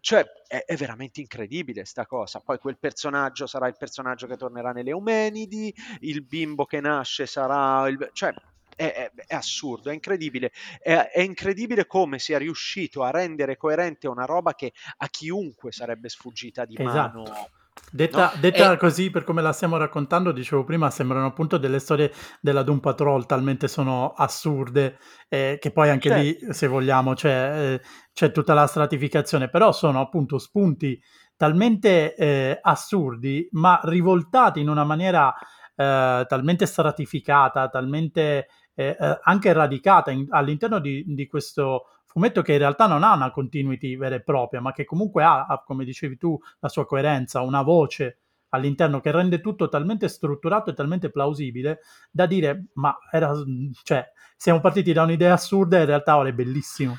cioè, è, è veramente incredibile sta cosa. Poi quel personaggio sarà il personaggio che tornerà nelle Eumenidi, il bimbo che nasce sarà... Il, cioè, è, è- è assurdo, è incredibile. È, è incredibile come sia riuscito a rendere coerente una roba che a chiunque sarebbe sfuggita di Esatto. mano. Detta, No? detta E- così per come la stiamo raccontando, dicevo prima, sembrano appunto delle storie della Doom Patrol, talmente sono assurde, eh, che poi anche lì, se vogliamo, c'è, eh, c'è tutta la stratificazione, però sono appunto spunti talmente eh, assurdi, ma rivoltati in una maniera eh, talmente stratificata, talmente eh, eh, anche radicata in- all'interno di, di questo fumetto che in realtà non ha una continuity vera e propria, ma che comunque ha, come dicevi tu, la sua coerenza, una voce all'interno che rende tutto talmente strutturato e talmente plausibile da dire ma era cioè siamo partiti da un'idea assurda e in realtà ora è bellissimo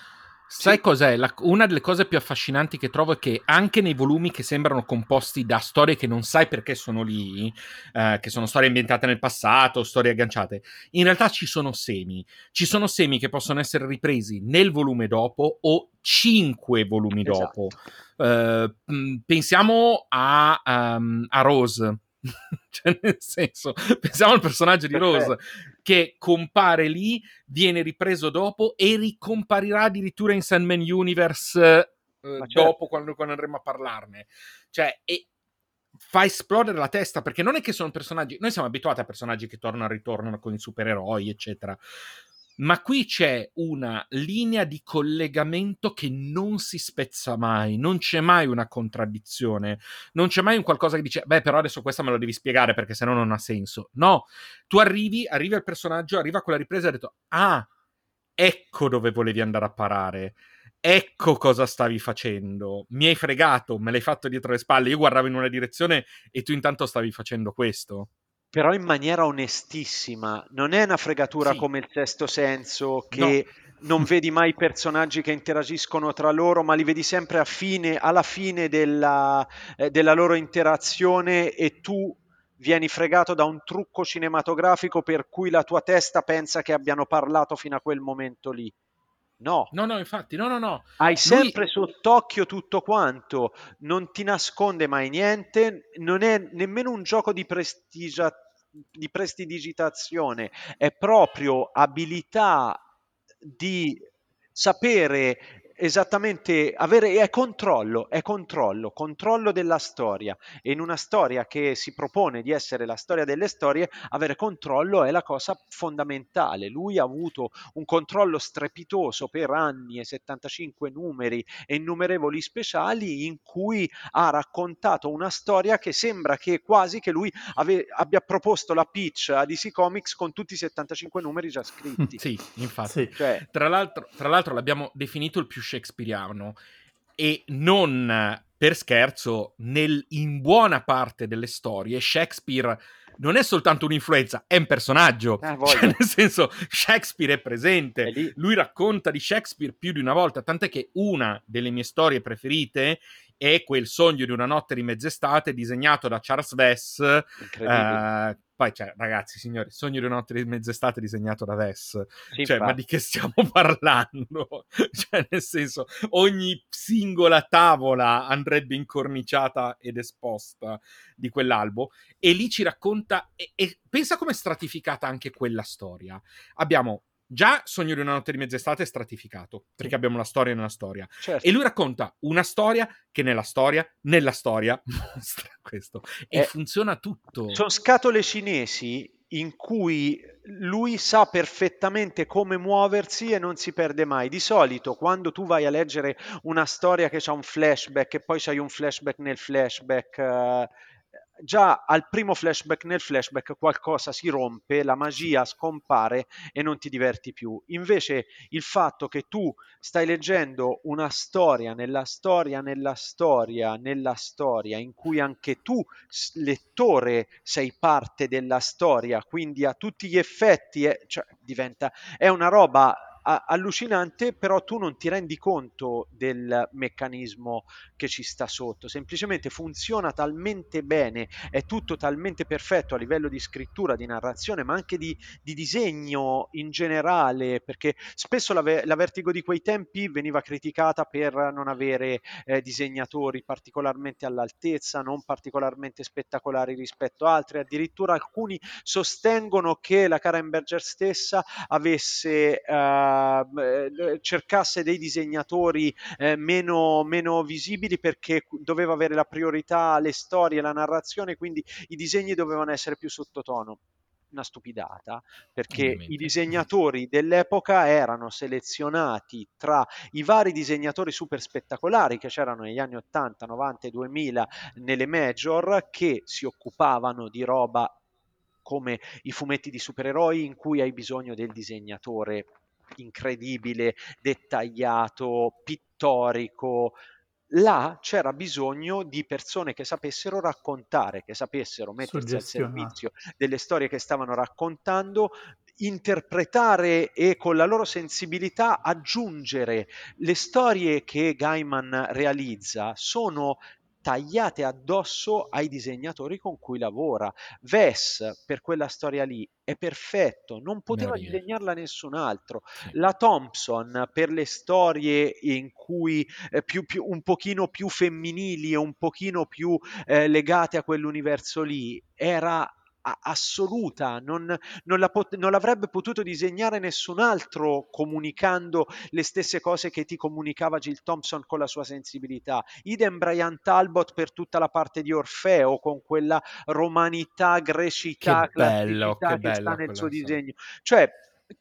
Sai sì. cos'è? La, una delle cose più affascinanti che trovo è che anche nei volumi che sembrano composti da storie che non sai perché sono lì, eh, che sono storie ambientate nel passato, storie agganciate, in realtà ci sono semi. Ci sono semi che possono essere ripresi nel volume dopo o cinque volumi esatto. dopo. Uh, pensiamo a, um, a Rose. cioè, nel senso, pensiamo al personaggio di Rose che compare lì, viene ripreso dopo e ricomparirà addirittura in Sandman Universe eh, certo. dopo quando, quando, andremo a parlarne. Cioè, e fa esplodere la testa perché non è che sono personaggi. Noi siamo abituati a personaggi che tornano e ritornano con i supereroi, eccetera ma qui c'è una linea di collegamento che non si spezza mai, non c'è mai una contraddizione, non c'è mai un qualcosa che dice, beh, però adesso questa me lo devi spiegare perché sennò non ha senso. No, tu arrivi, arrivi al personaggio, arriva quella ripresa e hai detto, ah, ecco dove volevi andare a parare. Ecco cosa stavi facendo. Mi hai fregato, me l'hai fatto dietro le spalle. Io guardavo in una direzione e tu intanto stavi facendo questo però in maniera onestissima. Non è una fregatura sì. come il sesto senso che no. non vedi mai personaggi che interagiscono tra loro, ma li vedi sempre fine, alla fine della, eh, della loro interazione e tu vieni fregato da un trucco cinematografico per cui la tua testa pensa che abbiano parlato fino a quel momento lì. No. No, no, infatti, no, no, no. Hai sempre Lui... sott'occhio tutto quanto, non ti nasconde mai niente, non è nemmeno un gioco di prestigia di prestidigitazione, è proprio abilità di sapere esattamente avere è controllo, è controllo, controllo della storia e in una storia che si propone di essere la storia delle storie, avere controllo è la cosa fondamentale. Lui ha avuto un controllo strepitoso per anni e 75 numeri e innumerevoli speciali in cui ha raccontato una storia che sembra che quasi che lui ave, abbia proposto la pitch a DC Comics con tutti i 75 numeri già scritti. Sì, infatti. Sì. Cioè, tra, l'altro, tra l'altro l'abbiamo definito il più shakespeariano e non per scherzo, nel, in buona parte delle storie Shakespeare non è soltanto un'influenza, è un personaggio. Ah, cioè, nel senso, Shakespeare è presente. È Lui racconta di Shakespeare più di una volta, tant'è che una delle mie storie preferite è quel sogno di una notte di mezz'estate disegnato da Charles Vess, eh, poi, cioè, ragazzi, signori, Sogno di una notte di mezz'estate disegnato da Vess. Sì, cioè, ma di che stiamo parlando? cioè, nel senso, ogni singola tavola andrebbe incorniciata ed esposta di quell'albo. E lì ci racconta... E, e pensa come è stratificata anche quella storia. Abbiamo Già Sogno di una notte di mezz'estate è stratificato, perché abbiamo la storia nella storia. Certo. E lui racconta una storia che nella storia, nella storia, mostra questo. E eh, funziona tutto. Sono scatole cinesi in cui lui sa perfettamente come muoversi e non si perde mai. Di solito, quando tu vai a leggere una storia che ha un flashback e poi c'hai un flashback nel flashback... Uh, già al primo flashback nel flashback qualcosa si rompe, la magia scompare e non ti diverti più. Invece il fatto che tu stai leggendo una storia nella storia, nella storia, nella storia, in cui anche tu, lettore, sei parte della storia, quindi a tutti gli effetti è, cioè, diventa, è una roba allucinante, però tu non ti rendi conto del meccanismo che ci sta sotto, semplicemente funziona talmente bene, è tutto talmente perfetto a livello di scrittura, di narrazione, ma anche di, di disegno in generale, perché spesso la, la, Vertigo di quei tempi veniva criticata per non avere eh, disegnatori particolarmente all'altezza, non particolarmente spettacolari rispetto a altri, addirittura alcuni sostengono che la Karen Berger stessa avesse... Uh, eh, cercasse dei disegnatori eh, meno, meno visibili perché doveva avere la priorità le storie, la narrazione, quindi i disegni dovevano essere più sottotono una stupidata perché Ovviamente. i disegnatori dell'epoca erano selezionati tra i vari disegnatori super spettacolari che c'erano negli anni 80, 90 e 2000 nelle major che si occupavano di roba come i fumetti di supereroi in cui hai bisogno del disegnatore incredibile, dettagliato, pittorico. Là c'era bisogno di persone che sapessero raccontare, che sapessero mettersi al servizio delle storie che stavano raccontando, interpretare e con la loro sensibilità aggiungere le storie che Gaiman realizza sono tagliate addosso ai disegnatori con cui lavora. Vess per quella storia lì è perfetto, non poteva Meraviglia. disegnarla nessun altro. La Thompson per le storie in cui eh, più, più, un pochino più femminili e un pochino più eh, legate a quell'universo lì era assoluta, non, non, la pot- non, l'avrebbe potuto disegnare nessun altro comunicando le stesse cose che ti comunicava Jill Thompson con la sua sensibilità. Idem Brian Talbot per tutta la parte di Orfeo, con quella romanità, grecità, che bello, che, che sta nel suo disegno. Cioè,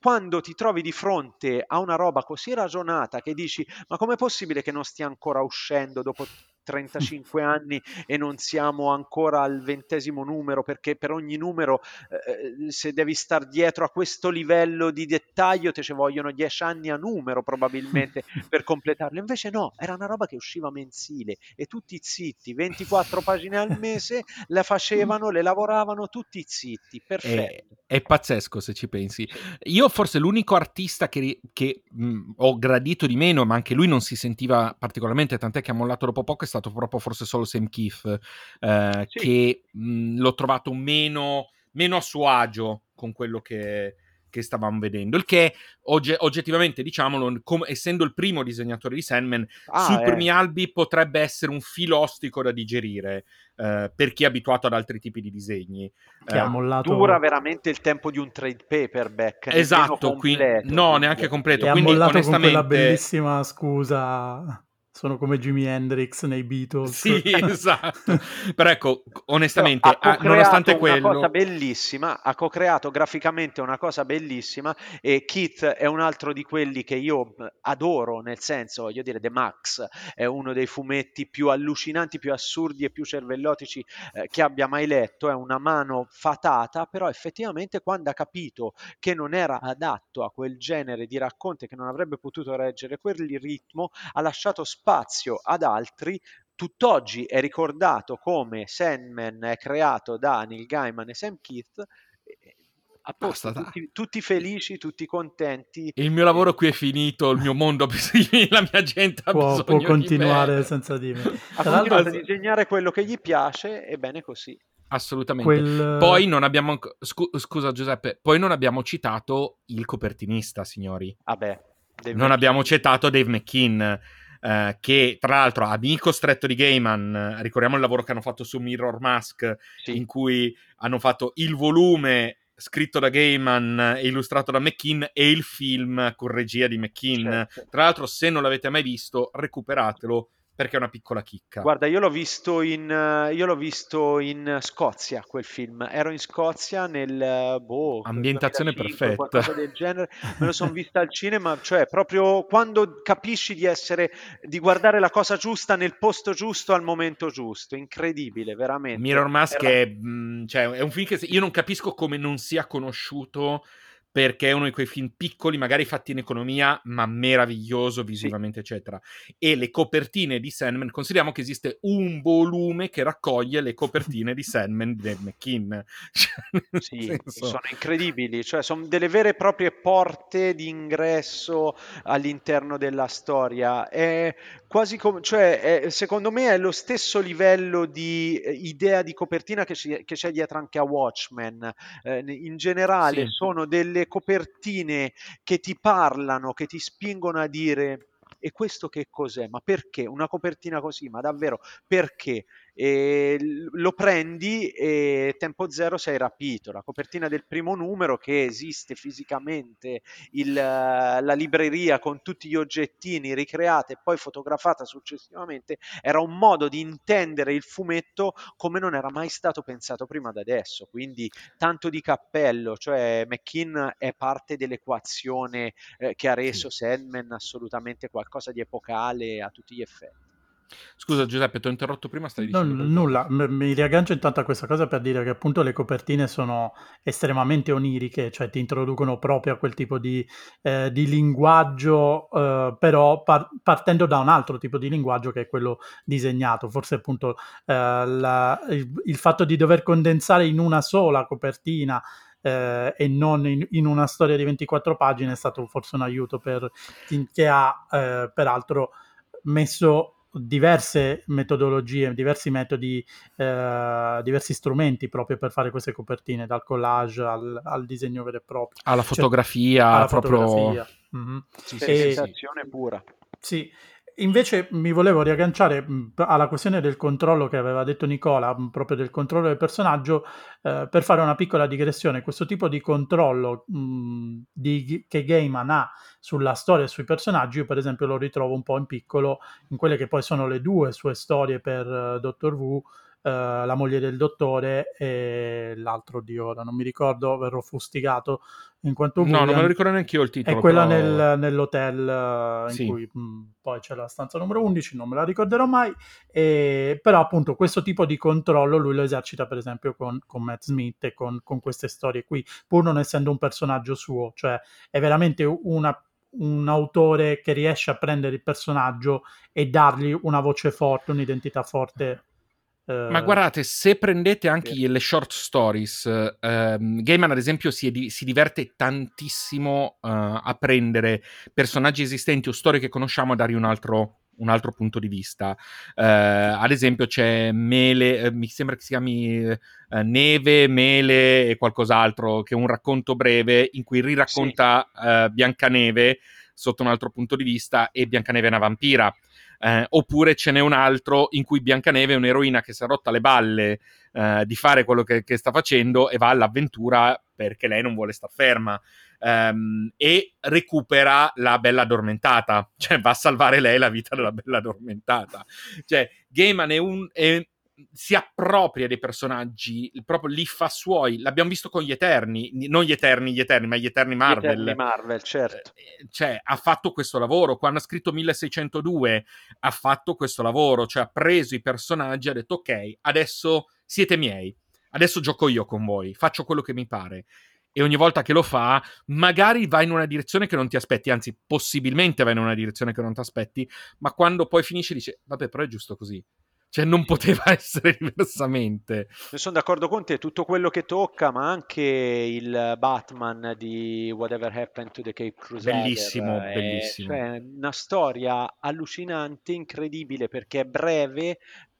quando ti trovi di fronte a una roba così ragionata che dici ma com'è possibile che non stia ancora uscendo dopo 35 anni e non siamo ancora al ventesimo numero perché per ogni numero eh, eh se devi star dietro a questo livello di dettaglio te ci vogliono 10 anni a numero probabilmente per completarlo. Invece no era una roba che usciva mensile e tutti zitti 24 pagine al mese la facevano le lavoravano tutti zitti perfetto. è, è pazzesco se ci pensi. Io forse l'unico artista che, che mh, ho gradito di meno ma anche lui non si sentiva particolarmente tant'è che ha mollato dopo poco è stato stato proprio forse solo Sam Keith, eh, sì. che mh, l'ho trovato meno, meno, a suo agio con quello che, che stavamo vedendo. Il che, ogge- oggettivamente, diciamolo, com- essendo il primo disegnatore di Sandman, ah, sui eh. primi albi potrebbe essere un filostico da digerire eh, per chi è abituato ad altri tipi di disegni. Che eh, ha mollato... Dura veramente il tempo di un trade paperback. Esatto, completo, qui... no, neanche completo. E quindi, ha mollato onestamente... con quella bellissima scusa sono come Jimi Hendrix nei Beatles. Sì, esatto. Però ecco, onestamente, Però ha nonostante quello... una cosa bellissima, ha co-creato graficamente una cosa bellissima e Keith è un altro di quelli che io adoro, nel senso, voglio dire, The Max è uno dei fumetti più allucinanti, più assurdi e più cervellotici eh, che abbia mai letto, è una mano fatata, però effettivamente quando ha capito che non era adatto a quel genere di racconti, che non avrebbe potuto reggere quel ritmo, ha lasciato spazio spazio ad altri, tutt'oggi è ricordato come Sandman è creato da Neil Gaiman e Sam Keith. A posto, Basta, tutti, tutti, felici, tutti contenti. Il mio lavoro qui è finito, il mio mondo ha bisogno, la mia gente ha può, bisogno può continuare senza di me. Ha continuato a disegnare quello che gli piace e bene così. Assolutamente. Quel... Poi non abbiamo. Scu- scusa, Giuseppe. Poi non abbiamo citato il copertinista, signori. Vabbè. Ah non abbiamo citato Dave McKean. Uh, che tra l'altro amico stretto di Gaiman, ricordiamo il lavoro che hanno fatto su Mirror Mask, sì. in cui hanno fatto il volume scritto da Gaiman e illustrato da McKean e il film con regia di McKean. Certo. Tra l'altro, se non l'avete mai visto, recuperatelo perché è una piccola chicca. Guarda, io l'ho visto in, io l'ho visto in Scozia, quel film. Ero in Scozia nel... Boh, Ambientazione 2005, perfetta. Qualcosa del genere. Me lo sono vista al cinema, cioè proprio quando capisci di essere, di guardare la cosa giusta nel posto giusto al momento giusto. Incredibile, veramente. Mirror Mask Era... è, mh, mm, cioè, è un film che io non capisco come non sia conosciuto perché è uno di quei film piccoli, magari fatti in economia, ma meraviglioso visivamente, sì. eccetera. E le copertine di Sandman, consideriamo che esiste un volume che raccoglie le copertine di Sandman di Dave McKean. Cioè, sì, senso... sono incredibili, cioè sono delle vere e proprie porte di ingresso all'interno della storia. È quasi come, cioè, è, secondo me è lo stesso livello di eh, idea di copertina che, ci, che c'è dietro anche a Watchmen. Eh, in generale sì. sono delle delle copertine che ti parlano, che ti spingono a dire e questo che cos'è? Ma perché? Una copertina così? Ma davvero perché? E lo prendi e tempo zero sei rapito. La copertina del primo numero che esiste fisicamente, il, la libreria con tutti gli oggettini ricreata e poi fotografata successivamente, era un modo di intendere il fumetto come non era mai stato pensato prima da adesso. Quindi tanto di cappello, cioè McKean è parte dell'equazione eh, che ha reso Sandman assolutamente qualcosa di epocale a tutti gli effetti. Scusa Giuseppe, ti ho interrotto prima, stai No, dicendo n- nulla, mi riaggancio intanto a questa cosa per dire che appunto le copertine sono estremamente oniriche, cioè ti introducono proprio a quel tipo di, eh, di linguaggio, eh, però par- partendo da un altro tipo di linguaggio che è quello disegnato. Forse appunto eh, la- il, il fatto di dover condensare in una sola copertina eh, e non in, in una storia di 24 pagine è stato forse un aiuto per chi che ha eh, peraltro messo diverse metodologie, diversi metodi, eh, diversi strumenti proprio per fare queste copertine, dal collage al, al disegno vero e proprio. alla Cioè, fotografia, alla proprio... fotografia. Mhm. Sì, sì, E-. Sperimentazione pura. sì, invece mi volevo riagganciare alla questione del controllo che aveva detto Nicola, proprio del controllo del personaggio, eh, per fare una piccola digressione. Questo tipo di controllo mh, di- che Gaiman ha sulla storia e sui personaggi, io per esempio lo ritrovo un po' in piccolo in quelle che poi sono le due sue storie per eh, Doctor Who. Eh, la moglie del dottore e l'altro di ora non mi ricordo, verrò fustigato in quanto No, non me lo ricordo neanche io il titolo. È quella però- nel- nell'hotel eh, in Sì. cui mh, poi c'è la stanza numero 11, non me la ricorderò mai, e- però appunto questo tipo di controllo lui lo esercita per esempio con, con Matt Smith e con, con queste storie qui, pur non essendo un personaggio suo, cioè è veramente una- un autore che riesce a prendere il personaggio e dargli una voce forte, un'identità forte. Ma guardate, se prendete anche le short stories, ehm, Gaiman ad esempio si, di- si diverte tantissimo eh, a prendere personaggi esistenti o storie che conosciamo e dargli un altro, un altro punto di vista. Eh, ad esempio c'è Mele, eh, mi sembra che si chiami eh, Neve, Mele e qualcos'altro, che è un racconto breve in cui riracconta eh, Biancaneve sotto un altro punto di vista e Biancaneve è una vampira. Eh, oppure ce n'è un altro in cui Biancaneve è un'eroina che si è rotta le balle eh, di fare quello che, che sta facendo e va all'avventura perché lei non vuole star ferma Ehm, e recupera la bella addormentata, cioè va a salvare lei la vita della bella addormentata. Cioè, Gaiman è un. è- si appropria dei personaggi, proprio li fa suoi. L'abbiamo visto con gli Eterni, non gli Eterni, gli Eterni, ma gli Eterni Marvel. Eterni Marvel, certo. Cioè, ha fatto questo lavoro. Quando ha scritto 1602, ha fatto questo lavoro. Cioè, ha preso i personaggi e ha detto: Ok, adesso siete miei. Adesso gioco io con voi. Faccio quello che mi pare. E ogni volta che lo fa, magari va in una direzione che non ti aspetti, anzi, possibilmente va in una direzione che non ti aspetti, ma quando poi finisce dice: Vabbè, però è giusto così. Cioè, non poteva essere diversamente. Io sono d'accordo con te, tutto quello che tocca, ma anche il Batman di Whatever Happened to the Cape Crusader. Bellissimo, è- bellissimo. Cioè, una storia allucinante, incredibile, perché è breve,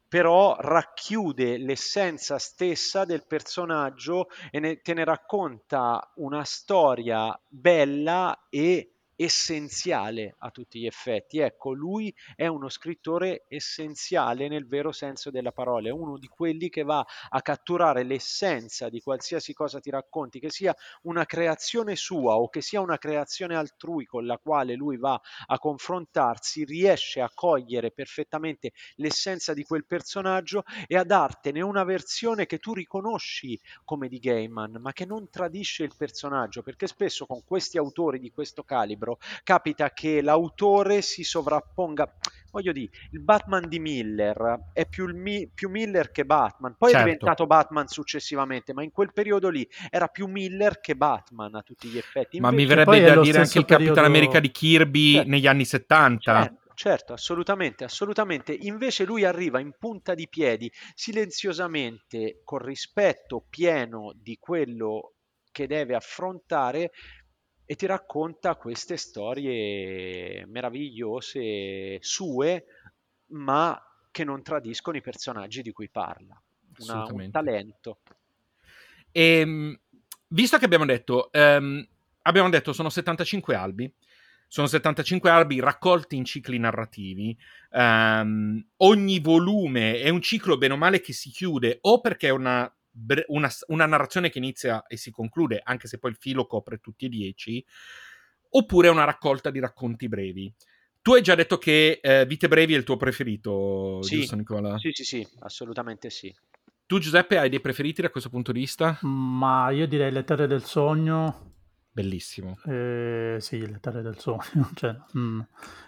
però racchiude l'essenza stessa del personaggio e ne- te ne racconta una storia bella e essenziale a tutti gli effetti. Ecco, lui è uno scrittore essenziale nel vero senso della parola, è uno di quelli che va a catturare l'essenza di qualsiasi cosa ti racconti, che sia una creazione sua o che sia una creazione altrui con la quale lui va a confrontarsi, riesce a cogliere perfettamente l'essenza di quel personaggio e a dartene una versione che tu riconosci come di Gaiman, ma che non tradisce il personaggio, perché spesso con questi autori di questo calibro capita che l'autore si sovrapponga. Voglio dire, il Batman di Miller è più, il Mi- più Miller che Batman, poi Certo. è diventato Batman successivamente, ma in quel periodo lì era più Miller che Batman a tutti gli effetti. Ma mi Invece- verrebbe da dire anche il Capitan periodo- America di Kirby Certo. negli anni 70. Certo, certo, assolutamente, assolutamente. Invece lui arriva in punta di piedi, silenziosamente, con rispetto pieno di quello che deve affrontare e ti racconta queste storie meravigliose sue, ma che non tradiscono i personaggi di cui parla. Una- un talento. E, mh, visto che abbiamo detto, ehm, abbiamo detto sono 75 albi, sono 75 albi raccolti in cicli narrativi, ehm, ogni volume è un ciclo bene o male che si chiude o perché è una, bre- una, una narrazione che inizia e si conclude, anche se poi il filo copre tutti e dieci, oppure una raccolta di racconti brevi. Tu hai già detto che eh, Vite Brevi è il tuo preferito, Sì, giusto Nicola? sì, sì, sì, assolutamente sì. Tu Giuseppe hai dei preferiti da questo punto di vista? Ma io direi Le Terre del Sogno. bellissimo. Eh, sì, le terre del sogno. Cioè, mm,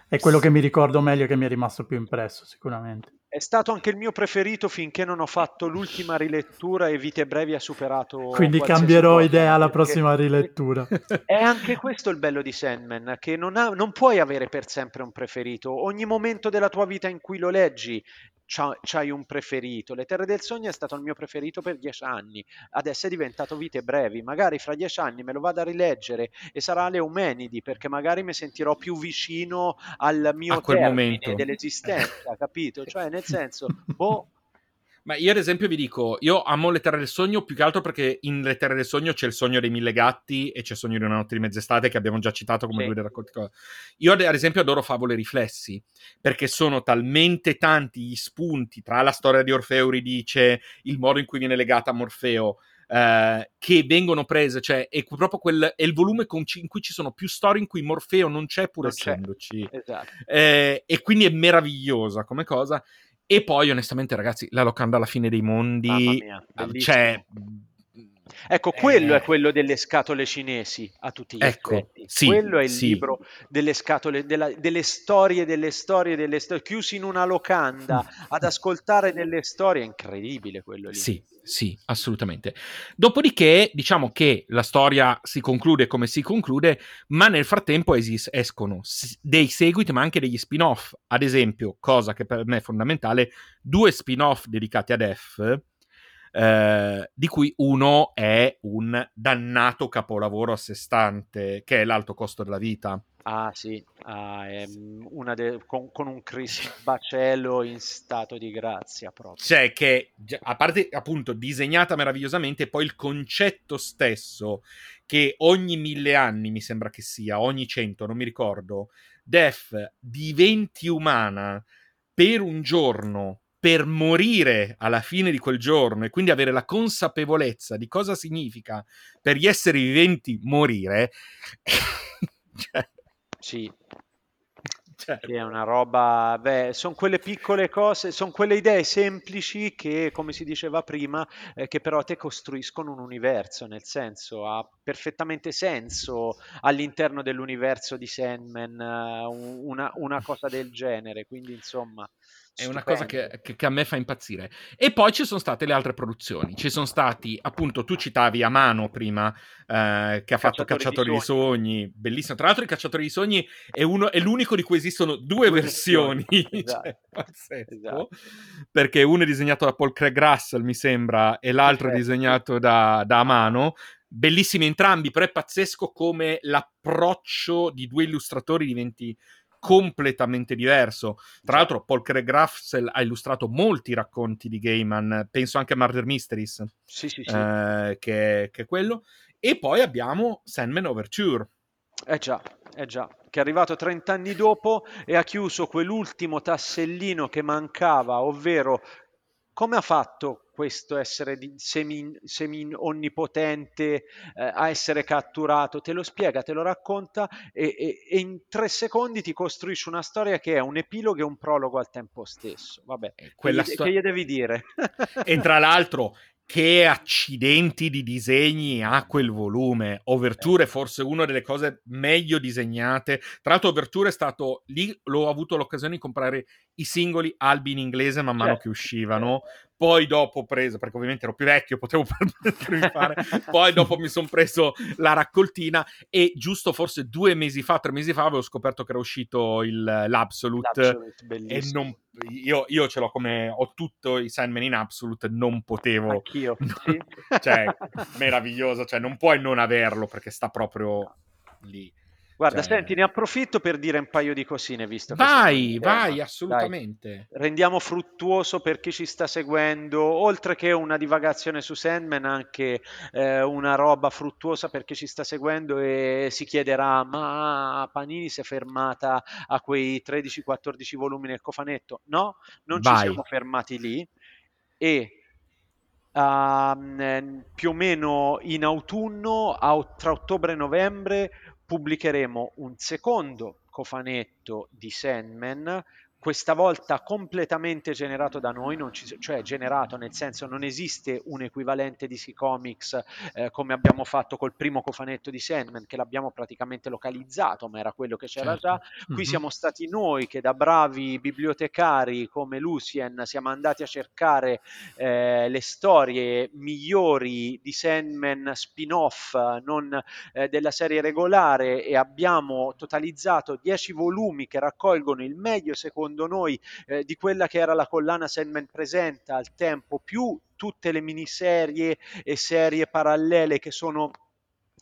è quello che mi ricordo meglio e che mi è rimasto più impresso, sicuramente. È stato anche il mio preferito finché non ho fatto l'ultima rilettura e Vite Brevi ha superato. Quindi cambierò cosa, idea alla prossima rilettura. È anche questo il bello di Sandman, che non, ha- non puoi avere per sempre un preferito. Ogni momento della tua vita in cui lo leggi c'hai un preferito. Le Terre del Sogno è stato il mio preferito per dieci anni, adesso è diventato Vite Brevi. Magari fra dieci anni me lo vado a rileggere e sarà le Eumenidi, perché magari mi sentirò più vicino al mio A quel dell'esistenza, capito? Cioè, nel senso, boh, Ma io ad esempio vi dico, io amo Le Terre del Sogno più che altro perché in Le Terre del Sogno c'è il sogno dei mille gatti e c'è il sogno di una notte di mezz'estate che abbiamo già citato come Sì. due dei racconti. co- Io ad esempio adoro Favole Riflessi perché sono talmente tanti gli spunti tra la storia di Orfeo Euridice, il modo in cui viene legata a Morfeo, eh, che vengono prese, cioè è proprio quel, è il volume con ci- in cui ci sono più storie in cui Morfeo non c'è pur Non essendoci. esatto. Eh, e quindi è meravigliosa come cosa. E poi, onestamente, ragazzi, la locanda alla fine dei mondi. Mia, eh, cioè. Ecco, quello eh, è quello delle scatole cinesi a tutti gli Ecco, effetti. sì, quello è il sì. libro delle scatole, della- delle storie, delle storie, delle storie, chiusi in una locanda ad ascoltare delle storie. È incredibile quello lì. Sì, sì, assolutamente. Dopodiché, diciamo che la storia si conclude come si conclude, ma nel frattempo esis- escono dei seguiti, ma anche degli spin-off. Ad esempio, cosa che per me è fondamentale, due spin-off dedicati ad F. eh, di cui uno è un dannato capolavoro a sé stante, che è l'alto costo della vita. Ah, sì, ah, è mm, una de- con, con un Chris Bacello in stato di grazia proprio. Cioè, che a parte appunto disegnata meravigliosamente, poi il concetto stesso che ogni mille anni mi sembra che sia, ogni cento, non mi ricordo, Def diventi umana per un giorno per morire alla fine di quel giorno e quindi avere la consapevolezza di cosa significa per gli esseri viventi morire. cioè, Sì, cioè, è una roba, beh, sono quelle piccole cose, sono quelle idee semplici che, come si diceva prima, eh, che però te costruiscono un universo, nel senso ha perfettamente senso all'interno dell'universo di Sandman, eh, un- una, una cosa del genere, quindi insomma, È una cosa che, che- che a me fa impazzire. E poi ci sono state le altre produzioni. Ci sono stati, appunto, tu citavi Amano prima, eh, che ha fatto Cacciatori di di Sogni, bellissimo. Tra l'altro, il Cacciatori di Sogni è, uno, è l'unico di cui esistono due, Due versioni. versioni, Cioè, esatto. pazzesco. Esatto. Perché uno è disegnato da Paul Craig Russell, mi sembra, e l'altro è Perfetto. disegnato da, da Amano. Bellissimi entrambi, però è pazzesco come l'approccio di due illustratori diventi completamente diverso. Tra l'altro, Paul Craig Russell ha illustrato molti racconti di Gaiman, penso anche a Murder Mysteries, Sì, sì, sì. eh, che, che è quello. E poi abbiamo Sandman Overture. Eh già, eh già, che è arrivato 30 anni dopo e ha chiuso quell'ultimo tassellino che mancava, ovvero come ha fatto questo essere semi, semi onnipotente eh, a essere catturato? Te lo spiega, te lo racconta e, e- e in tre secondi ti costruisce una storia che è un epilogo e un prologo al tempo stesso. Vabbè, quella che, sto- che gli devi dire? E tra l'altro, che accidenti di disegni ha quel volume. Overture è forse una delle cose meglio disegnate. Tra l'altro, Overture è stato lì, l'ho avuto l'occasione di comprare i singoli albi in inglese man mano Certo, che uscivano. Poi dopo ho preso, perché ovviamente ero più vecchio, potevo permettermi di fare. Poi dopo mi sono preso la raccoltina e giusto forse due mesi fa, tre mesi fa, avevo scoperto che era uscito il, l'Absolute. L'Absolute, E non, io, io ce l'ho come ho tutto i Sandman in Absolute, non potevo. Anch'io, sì. cioè, meraviglioso, cioè non puoi non averlo perché sta proprio lì. Guarda, Cioè- senti, ne approfitto per dire un paio di cosine, visto che Vai, tema. vai, Dai, assolutamente. rendiamo fruttuoso per chi ci sta seguendo, oltre che una divagazione su Sandman, anche eh, una roba fruttuosa per chi ci sta seguendo e si chiederà: ma Panini si è fermata a quei 13-14 volumi nel cofanetto? No, non ci Vai. siamo fermati lì. E ehm, più o meno in autunno, tra ottobre e novembre, pubblicheremo un secondo cofanetto di Sandman questa volta completamente generato da noi, ci, cioè generato nel senso non esiste un equivalente di DC Comics eh, come abbiamo fatto col primo cofanetto di Sandman che l'abbiamo praticamente localizzato, ma era quello che c'era certo. già. Qui mm-hmm. siamo stati noi che da bravi bibliotecari come Lucien siamo andati a cercare eh, le storie migliori di Sandman spin-off, non eh, della serie regolare e abbiamo totalizzato 10 volumi che raccolgono il meglio secondo noi eh, di quella che era la collana Sandman Presenta al tempo, più tutte le miniserie e serie parallele che sono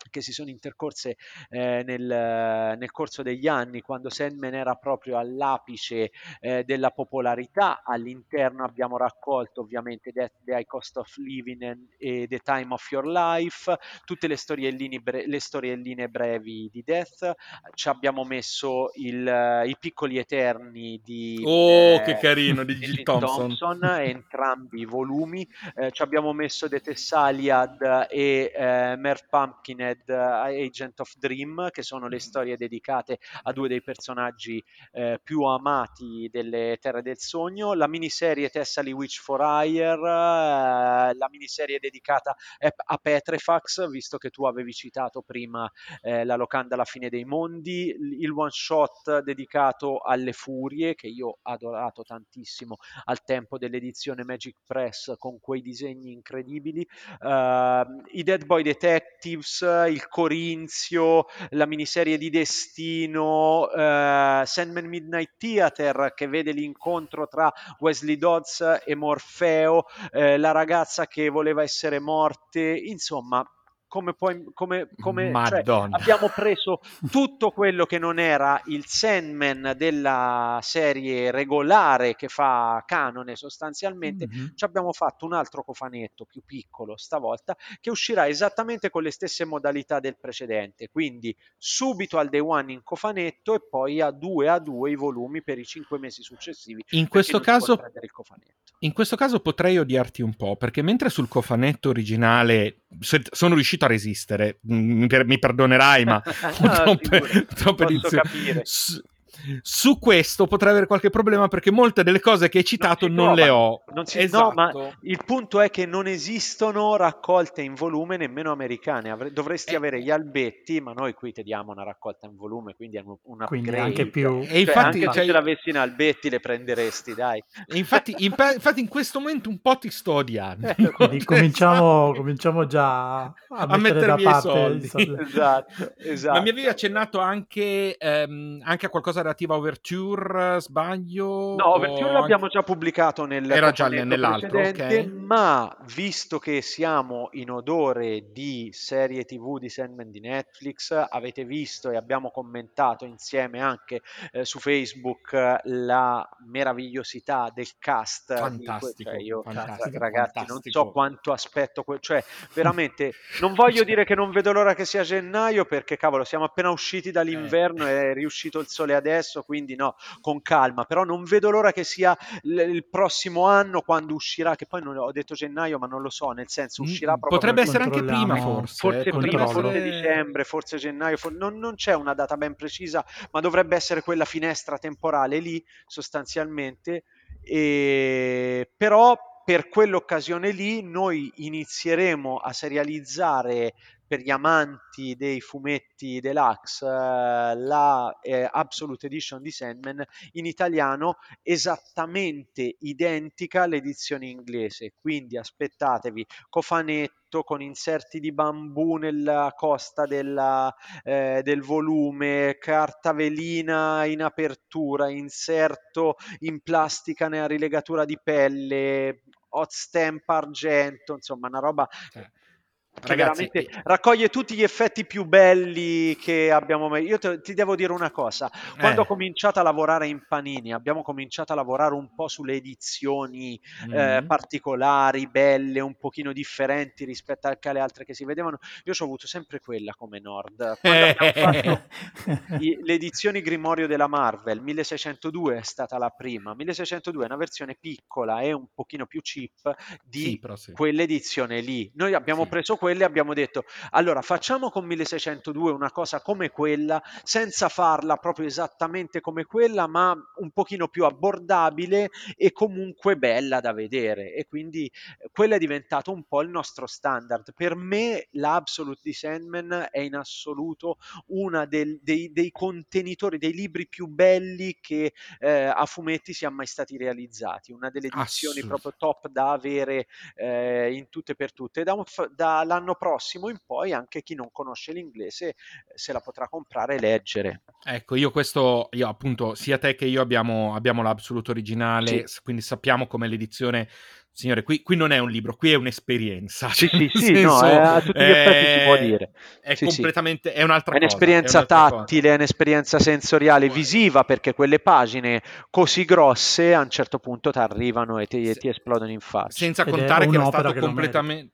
che si sono intercorse eh, nel, nel, corso degli anni, quando Sandman era proprio all'apice eh, della popolarità. All'interno abbiamo raccolto ovviamente Death, The High Cost of Living and, e The Time of Your Life, tutte le storielline, bre- le storielline brevi di Death. Ci abbiamo messo il, i piccoli eterni di, oh, eh, che carino, di Jill Thompson. Thompson entrambi i volumi. Eh, ci abbiamo messo The Tessaliad e eh, Merv Pumpkinhead Red Agent of Dream, che sono le mm-hmm. storie dedicate a due dei personaggi eh, più amati delle Terre del Sogno, la miniserie Thessaly Witch for Hire, eh, la miniserie dedicata a Petrefax, visto che tu avevi citato prima eh, la locanda alla fine dei mondi, il one shot dedicato alle furie, che io ho adorato tantissimo al tempo dell'edizione Magic Press con quei disegni incredibili, uh, i Dead Boy Detectives, il Corinzio, la miniserie di Destino, eh, Sandman Midnight Theater che vede l'incontro tra Wesley Dodds e Morfeo, eh, la ragazza che voleva essere morte, insomma come poi come, come cioè, abbiamo preso tutto quello che non era il Sandman della serie regolare che fa canone sostanzialmente mm-hmm. ci abbiamo fatto un altro cofanetto più piccolo stavolta che uscirà esattamente con le stesse modalità del precedente. Quindi subito al day one in cofanetto e poi a due a due i volumi per i cinque mesi successivi in questo caso in questo caso potrei odiarti un po' perché mentre sul cofanetto originale sono riuscito a resistere. Mi, mi perdonerai, ma no, troppe, troppe edizioni. Su, su questo potrei avere qualche problema perché molte delle cose che hai citato non, non le ho. Non si, esatto. No, ma esatto. il punto è che non esistono raccolte in volume nemmeno americane. Avre- dovresti eh. avere gli albetti, ma noi qui ti diamo una raccolta in volume, quindi è una quindi anche più. E infatti, cioè, anche se ce l'avessi in albetti le prenderesti, dai. E infatti, in, infatti, in questo momento un po' ti sto odiando. Eh, quindi cominciamo, cominciamo già a, a mettermi da parte i soldi. Esatto, esatto. Ma mi avevi accennato anche, ehm, anche a qualcosa relativa a Overture, sbaglio? No, Overture l'abbiamo già pubblicato nel Era già nell'altro, okay. ma visto che siamo in odore di serie TV di Sandman di Netflix, avete visto e abbiamo commentato insieme anche eh, su Facebook la meravigliosità del cast. Fantastico, cioè io, fantastico ragazzi, fantastico. non so quanto aspetto, que- cioè veramente non voglio dire che non vedo l'ora che sia gennaio perché cavolo, siamo appena usciti dall'inverno eh. e è riuscito il sole adesso adesso, quindi no, con calma, però non vedo l'ora che sia l- il prossimo anno quando uscirà, che poi non ho detto gennaio, ma non lo so, nel senso uscirà proprio... Potrebbe essere anche prima forse. Forse eh, prima, forse dicembre, forse gennaio, for- non, non c'è una data ben precisa, ma dovrebbe essere quella finestra temporale lì sostanzialmente. E... Però per quell'occasione lì noi inizieremo a serializzare per gli amanti dei fumetti deluxe eh, la eh, Absolute Edition di Sandman in italiano esattamente identica all'edizione inglese. Quindi aspettatevi cofanetto con inserti di bambù nella costa della, eh, del volume, carta velina in apertura, inserto in plastica nella rilegatura di pelle, hot stamp argento, insomma una roba eh che Ragazzi, veramente eh, raccoglie tutti gli effetti più belli che abbiamo mai. Io te, ti devo dire una cosa: quando eh. ho cominciato a lavorare in Panini, abbiamo cominciato a lavorare un po' sulle edizioni mm. eh, particolari, belle, un pochino differenti rispetto alle altre che si vedevano. Io ho avuto sempre quella come Nord. Quando abbiamo fatto i, le edizioni Grimorio della Marvel, 1602 è stata la prima. 1602 è una versione piccola e un pochino più cheap di sì, sì. quell'edizione lì. Noi abbiamo sì. preso quelle abbiamo detto. Allora facciamo con 1602 una cosa come quella senza farla proprio esattamente come quella ma un pochino più abbordabile e comunque bella da vedere. E quindi eh, quello è diventato un po' il nostro standard. Per me l'Absolute di Sandman è in assoluto del, dei, dei, contenitori dei libri più belli che eh, a fumetti siano mai stati realizzati. Una delle edizioni proprio top da avere eh, in tutte e per tutte. Da dall'anno prossimo in poi anche chi non conosce l'inglese eh, se la potrà comprare e leggere. Ecco, io questo, io appunto, sia te che io abbiamo, abbiamo l'Absolute originale, sì. quindi sappiamo come l'edizione Signore, qui, qui, non è un libro, qui è un'esperienza. Sì, sì, sì senso, no, è, a tutti gli effetti si può dire. È sì, completamente, è un'altra è un'esperienza cosa. È un'altra tattile, cosa. è un'esperienza sensoriale, visiva, perché quelle pagine così grosse a un certo punto ti arrivano e ti, ti esplodono in faccia. Senza Ed contare che era stato che completamente...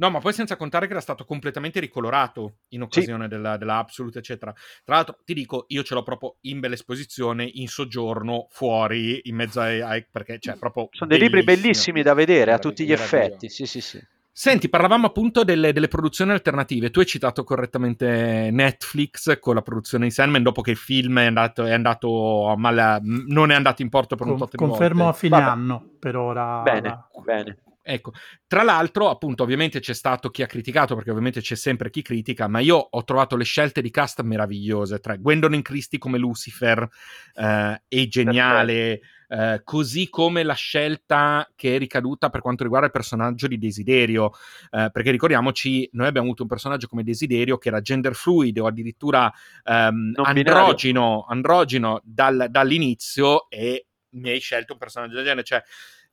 No, ma poi senza contare che era stato completamente ricolorato in occasione sì. della, della, Absolute, eccetera. Tra l'altro, ti dico, io ce l'ho proprio in bella esposizione, in soggiorno, fuori, in mezzo ai... ai perché, cioè, proprio Sono dei libri bellissimi da vedere, a tutti gli effetti, sì, sì, sì. Senti, parlavamo appunto delle, delle, produzioni alternative. Tu hai citato correttamente Netflix con la produzione di Sandman dopo che il film è andato, è andato mal, non è andato in porto per un po' di Confermo a fine Vabbè. anno per ora. Bene, bene. Ecco, tra l'altro, appunto, ovviamente c'è stato chi ha criticato, perché ovviamente c'è sempre chi critica, ma io ho trovato le scelte di cast meravigliose, tra Gwendolyn Christie come Lucifer eh, è geniale, eh, così come la scelta che è ricaduta per quanto riguarda il personaggio di Desiderio, eh, perché ricordiamoci, noi abbiamo avuto un personaggio come Desiderio che era gender fluid o addirittura ehm, androgino, androgino dal, dall'inizio e mi hai scelto un personaggio del genere, cioè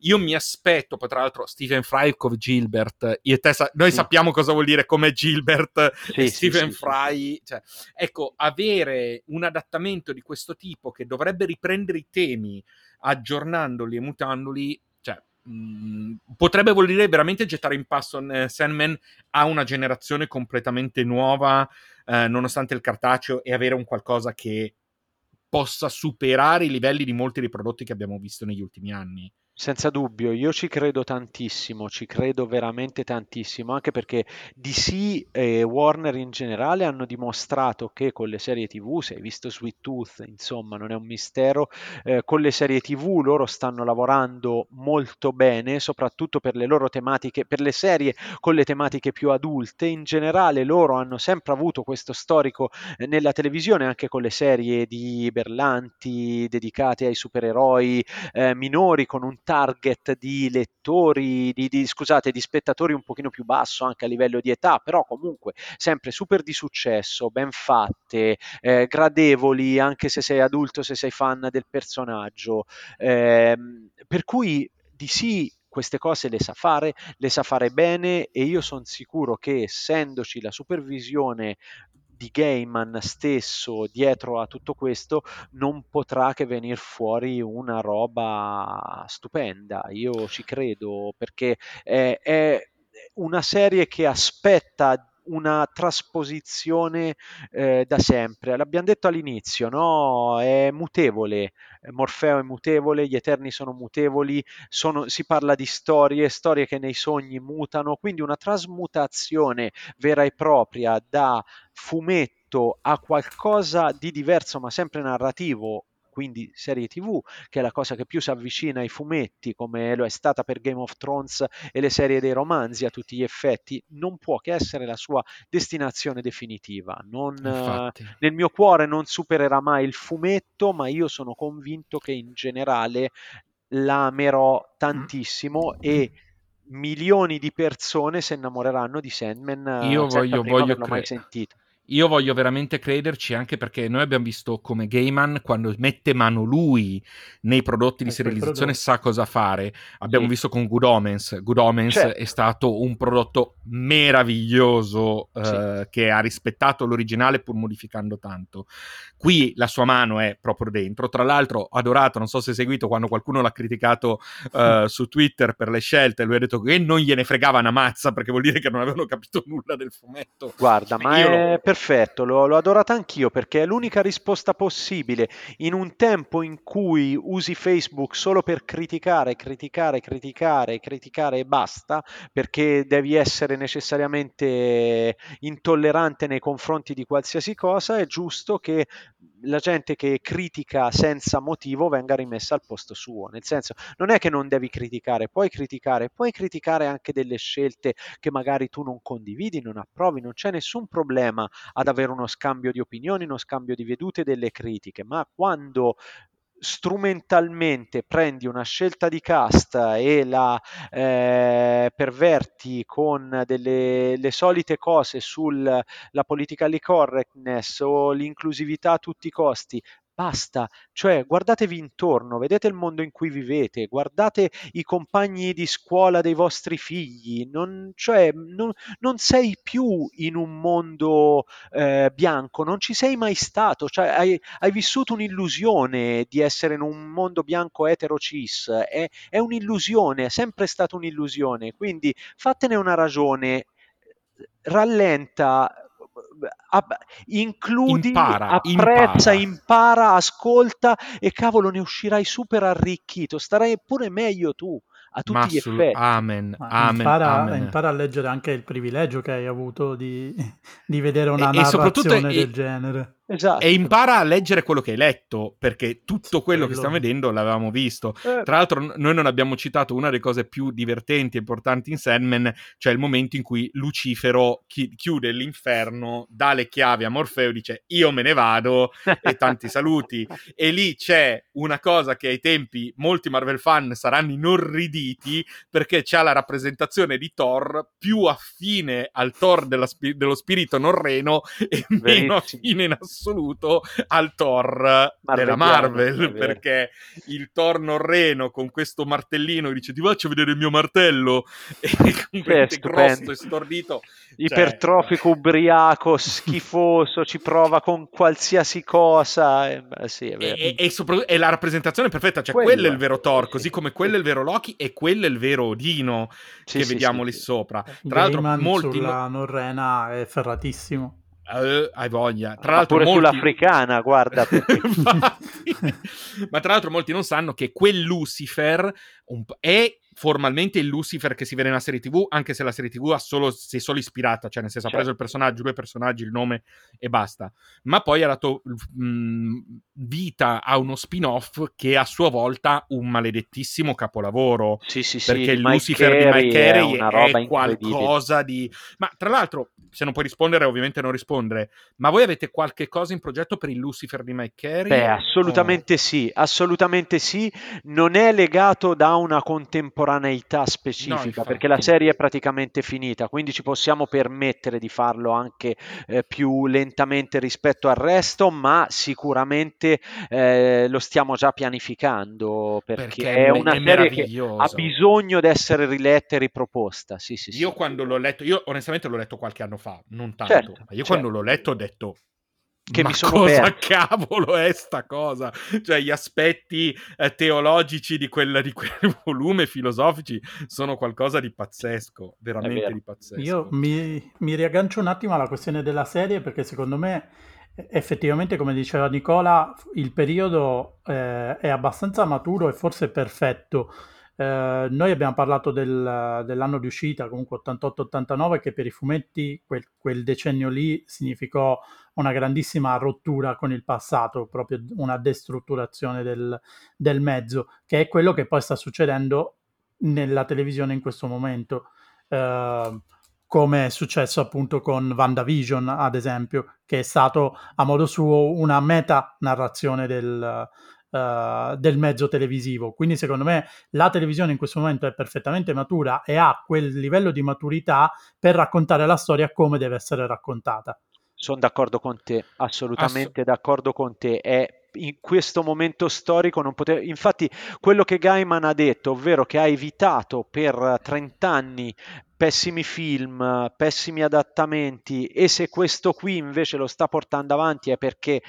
io mi aspetto, poi tra l'altro Steven Fry come Gilbert, sa- noi sì. sappiamo cosa vuol dire come Gilbert sì, e Stephen sì, Fry, cioè, ecco, avere un adattamento di questo tipo che dovrebbe riprendere i temi aggiornandoli e mutandoli, cioè, mh, mm, potrebbe vuol dire veramente gettare in passo eh, Sandman a una generazione completamente nuova, eh, nonostante il cartaceo, e avere un qualcosa che possa superare i livelli di molti dei prodotti che abbiamo visto negli ultimi anni. Senza dubbio, io ci credo tantissimo, ci credo veramente tantissimo, anche perché DC e Warner in generale hanno dimostrato che con le serie TV, se hai visto Sweet Tooth, insomma, non è un mistero, eh, con le serie TV loro stanno lavorando molto bene, soprattutto per le loro tematiche, per le serie con le tematiche più adulte. In generale loro hanno sempre avuto questo storico eh, nella televisione, anche con le serie di Berlanti dedicate ai supereroi eh, minori, con un target di lettori, di, di, scusate, di spettatori un pochino più basso anche a livello di età, però comunque sempre super di successo, ben fatte, eh, gradevoli anche se sei adulto, se sei fan del personaggio. Eh, per cui di sì queste cose le sa fare, le sa fare bene e io sono sicuro che essendoci la supervisione di Gaiman stesso dietro a tutto questo non potrà che venire fuori una roba stupenda. Io ci credo perché è, è una serie che aspetta una trasposizione eh, da sempre. L'abbiamo detto all'inizio, no? È mutevole, Morfeo è mutevole, gli Eterni sono mutevoli, sono, si parla di storie, storie che nei sogni mutano, quindi una trasmutazione vera e propria da fumetto a qualcosa di diverso ma sempre narrativo quindi serie TV, che è la cosa che più si avvicina ai fumetti, come lo è stata per Game of Thrones e le serie dei romanzi a tutti gli effetti, non può che essere la sua destinazione definitiva. Non, nel mio cuore non supererà mai il fumetto, ma io sono convinto che in generale la amerò tantissimo mm. e milioni di persone si innamoreranno di Sandman io voglio, voglio cre-. Io voglio veramente crederci anche perché noi abbiamo visto come Gaiman quando mette mano lui nei prodotti di serializzazione sa cosa fare. Abbiamo sì. visto con Good Omens. Good Omens certo. è stato un prodotto meraviglioso sì. eh, che ha rispettato l'originale pur modificando tanto. Qui la sua mano è proprio dentro. Tra l'altro, ho adorato, non so se hai seguito quando qualcuno l'ha criticato eh, su Twitter per le scelte, lui ha detto che non gliene fregava una mazza perché vuol dire che non avevano capito nulla del fumetto. Guarda, ma Io è lo perfetto, l'ho, l'ho adorata anch'io perché è l'unica risposta possibile in un tempo in cui usi Facebook solo per criticare, criticare, criticare, criticare e basta, perché devi essere necessariamente intollerante nei confronti di qualsiasi cosa, è giusto che la gente che critica senza motivo venga rimessa al posto suo. Nel senso, non è che non devi criticare, puoi criticare, puoi criticare anche delle scelte che magari tu non condividi, non approvi, non c'è nessun problema ad avere uno scambio di opinioni, uno scambio di vedute, delle critiche, ma quando strumentalmente prendi una scelta di cast e la eh, perverti con delle le solite cose sulla politically correctness o l'inclusività a tutti i costi, Basta, cioè guardatevi intorno, vedete il mondo in cui vivete, guardate i compagni di scuola dei vostri figli, non, cioè, non, non sei più in un mondo eh, bianco, non ci sei mai stato, cioè, hai, hai, vissuto un'illusione di essere in un mondo bianco etero cis, è, è un'illusione, è sempre stata un'illusione, quindi fatene una ragione, rallenta includi, impara, apprezza, impara. impara, ascolta e cavolo ne uscirai super arricchito, starai pure meglio tu a tutti Ma gli effetti. Amen, amen, impara, amen. impara a leggere anche il privilegio che hai avuto di, di vedere una E- e soprattutto narrazione e- del genere. Esatto. E impara a leggere quello che hai letto, perché tutto quello che stiamo vedendo l'avevamo visto. Eh, Tra l'altro, noi non abbiamo citato una delle cose più divertenti e importanti in Sandman, cioè il momento in cui Lucifero chi- chiude l'inferno, dà le chiavi a Morfeo, dice io me ne vado e tanti saluti. E lì c'è una cosa che ai tempi molti Marvel fan saranno inorriditi perché c'ha la rappresentazione di Thor più affine al Thor spi- dello spirito norreno e meno Verissimo. affine in assoluto al Thor della Marvel è vero. perché il Thor norreno con questo martellino dice ti faccio vedere il mio martello e completamente stupendo. grosso e stordito ipertrofico, ubriaco, schifoso, ci prova con qualsiasi cosa. eh, beh, sì, è vero. e, e sopra- è la rappresentazione perfetta, cioè Quello quello, è il vero Thor, sì, così sì, come sì. quello è il vero Loki e quello è il vero Odino Sì, che sì, vediamo sì, lì sì. sopra. Tra l'altro, Gaiman molti sulla Norrena è ferratissimo. Eh, hai voglia. Tra Ma l'altro, pure molti... sull'africana, guarda. perché-. Ma tra l'altro molti non sanno che quel Lucifer è formalmente il Lucifer che si vede nella serie TV, anche se la serie TV ha solo, si è solo ispirata, cioè nel senso ha preso il personaggio, due personaggi, il nome e basta. Ma poi ha dato mh, vita a uno spin-off che a sua volta un maledettissimo capolavoro. Sì, sì, sì, perché il Mike Lucifer di Carey Mike è Carey una è, incredibile. qualcosa di... Ma tra l'altro, se non puoi rispondere, ovviamente non rispondere, ma voi avete qualche cosa in progetto per il Lucifer di Mike Carey? Beh, assolutamente sì, assolutamente sì. Non è legato da una contemporaneità No, specifica, infatti. perché la serie è praticamente finita, quindi ci possiamo permettere di farlo anche eh, più lentamente rispetto al resto, ma sicuramente eh, lo stiamo già pianificando, perché, Perché è è una è serie che ha bisogno di essere riletta e riproposta. Sì, sì, sì. Io quando l'ho letto, io onestamente l'ho letto qualche anno fa, non tanto, Certo, ma io certo. quando l'ho letto ho detto Che ma mi sono cosa perso." cavolo è sta cosa? Cioè gli aspetti eh, teologici di quel, di quel volume filosofici sono qualcosa di pazzesco, veramente di pazzesco. Io mi, mi riaggancio un attimo alla questione della serie perché secondo me effettivamente, come diceva Nicola, il periodo eh, è abbastanza maturo e forse perfetto. Eh, noi abbiamo parlato del- dell'anno di uscita, comunque 88-89, che per i fumetti quel, quel decennio lì significò una grandissima rottura con il passato, proprio una destrutturazione del, del mezzo, che è quello che poi sta succedendo nella televisione in questo momento. Eh, come è successo appunto con WandaVision, ad esempio, che è stato a modo suo una meta narrazione del, eh, del mezzo televisivo. Quindi, secondo me, la televisione in questo momento è perfettamente matura e ha quel livello di maturità per raccontare la storia come deve essere raccontata. Sono d'accordo con te, assolutamente d'accordo con te. È in questo momento storico non poteva... Infatti, quello che Gaiman ha detto, ovvero che ha evitato per 30 anni pessimi film, pessimi adattamenti, e se questo qui invece lo sta portando avanti è perché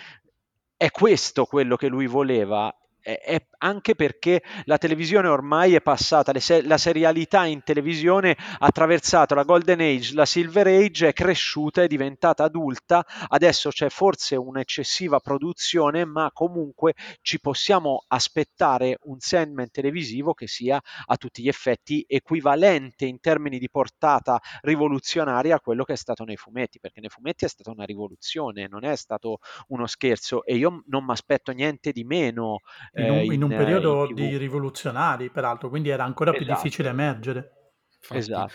è questo quello che lui voleva. È, anche perché la televisione ormai è passata, se- la serialità in televisione ha attraversato la Golden Age, la Silver Age, è cresciuta, è diventata adulta, adesso c'è forse un'eccessiva produzione, ma comunque ci possiamo aspettare un Sandman televisivo che sia a tutti gli effetti equivalente in termini di portata rivoluzionaria a quello che è stato nei fumetti, perché nei fumetti è stata una rivoluzione, non è stato uno scherzo e io non mi aspetto niente di meno. In un, eh, in un periodo di rivoluzionari, peraltro, quindi era ancora più Esatto. difficile emergere. Infatti. Esatto.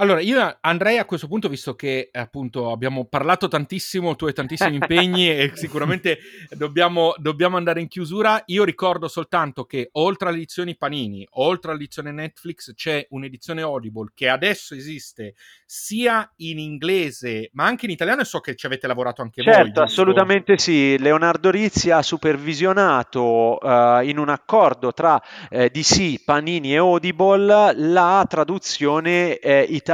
Allora, io andrei a questo punto, visto che appunto abbiamo parlato tantissimo, tu hai tantissimi impegni e sicuramente dobbiamo, dobbiamo andare in chiusura. Io ricordo soltanto che oltre alle edizioni Panini, oltre all'edizione Netflix, c'è un'edizione Audible che adesso esiste sia in inglese ma anche in italiano e so che ci avete lavorato anche voi. Certo, assolutamente sì. Leonardo Rizzi ha supervisionato eh, in un accordo tra eh, DC, Panini e Audible la traduzione eh, italiana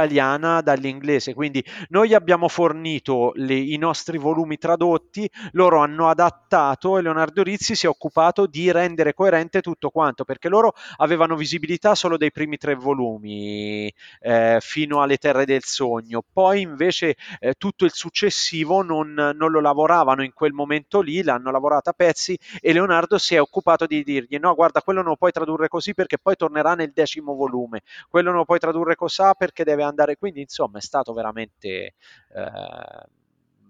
dall'inglese. Quindi noi abbiamo fornito le- i nostri volumi tradotti, loro hanno adattato e Leonardo Rizzi si è occupato di rendere coerente tutto quanto, perché loro avevano visibilità solo dei primi tre volumi eh, fino alle Terre del Sogno. Poi invece eh, tutto il successivo non, non lo lavoravano in quel momento lì, l'hanno lavorato a pezzi e Leonardo si è occupato di dirgli no guarda quello non lo puoi tradurre così perché poi tornerà nel decimo volume, quello non lo puoi tradurre così perché deve andare, quindi insomma è stato veramente... eh,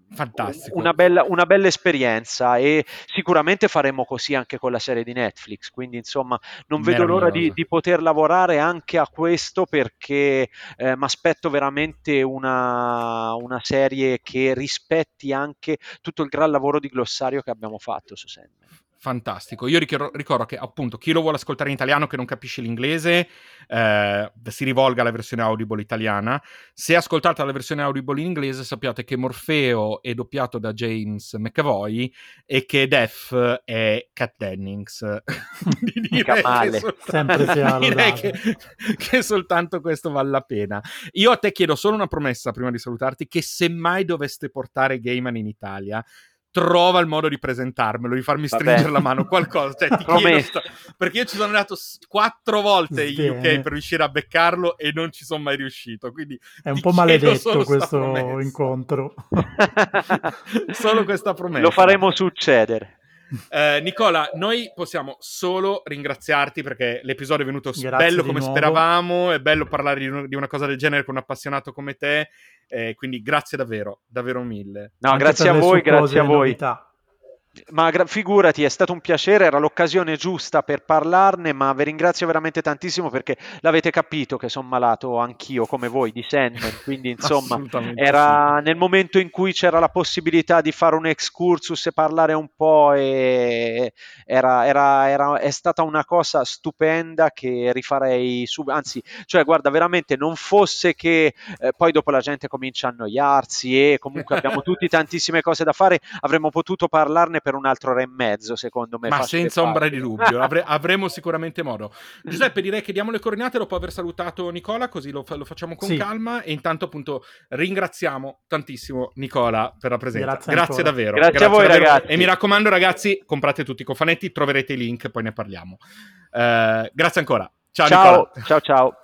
Fantastico. Una bella, una bella esperienza e sicuramente faremo così anche con la serie di Netflix, quindi insomma non vedo l'ora di, di poter lavorare anche a questo perché eh, mi aspetto veramente una, una serie che rispetti anche tutto il gran lavoro di glossario che abbiamo fatto su Sandman. Fantastico. Io ricordo, ricordo che appunto chi lo vuole ascoltare in italiano che non capisce l'inglese eh, si rivolga alla versione Audible italiana. Se ascoltate la versione Audible in inglese sappiate che Morfeo è doppiato da James McAvoy e che Def è Cat Dennings. Direi che soltanto- Sempre direi che, che soltanto questo vale la pena. Io a te chiedo solo una promessa prima di salutarti che se mai doveste portare Gaiman in Italia trova il modo di presentarmelo, di farmi stringere la mano, qualcosa. Cioè, ti chiedo sto- perché io ci sono andato quattro volte in UK per riuscire a beccarlo e non ci sono mai riuscito. Quindi È un po' maledetto questo promessa. incontro. Solo questa promessa. Lo faremo succedere. Eh, Nicola, noi possiamo solo ringraziarti perché l'episodio è venuto Grazie bello come nuovo. speravamo, è bello parlare di, un- di una cosa del genere con un appassionato come te, eh, quindi grazie davvero, davvero mille. No, Anche grazie a voi, grazie a voi. novità. Ma figurati, è stato un piacere, era l'occasione giusta per parlarne, ma vi ringrazio veramente tantissimo perché l'avete capito che sono malato anch'io come voi di Sandman, quindi insomma era nel momento in cui c'era la possibilità di fare un excursus e parlare un po' e era, era- era- è stata una cosa stupenda che rifarei subito, anzi, cioè guarda, veramente non fosse che eh, poi dopo la gente comincia a annoiarsi e comunque abbiamo tutti tantissime cose da fare, avremmo potuto parlarne per un'altra ora e mezzo, secondo me. Ma senza ombra facile. di dubbio, avre- avremo sicuramente modo. Giuseppe, direi che diamo le coordinate dopo aver salutato Nicola, così lo, fa- lo facciamo con Sì. calma. E intanto, appunto, ringraziamo tantissimo Nicola per la presenza. Grazie Grazie, davvero. Grazie a voi, davvero. ragazzi. E mi raccomando, ragazzi, comprate tutti i cofanetti, troverete i link, poi ne parliamo. Eh, grazie ancora. Ciao, Ciao, Nicola. ciao, ciao.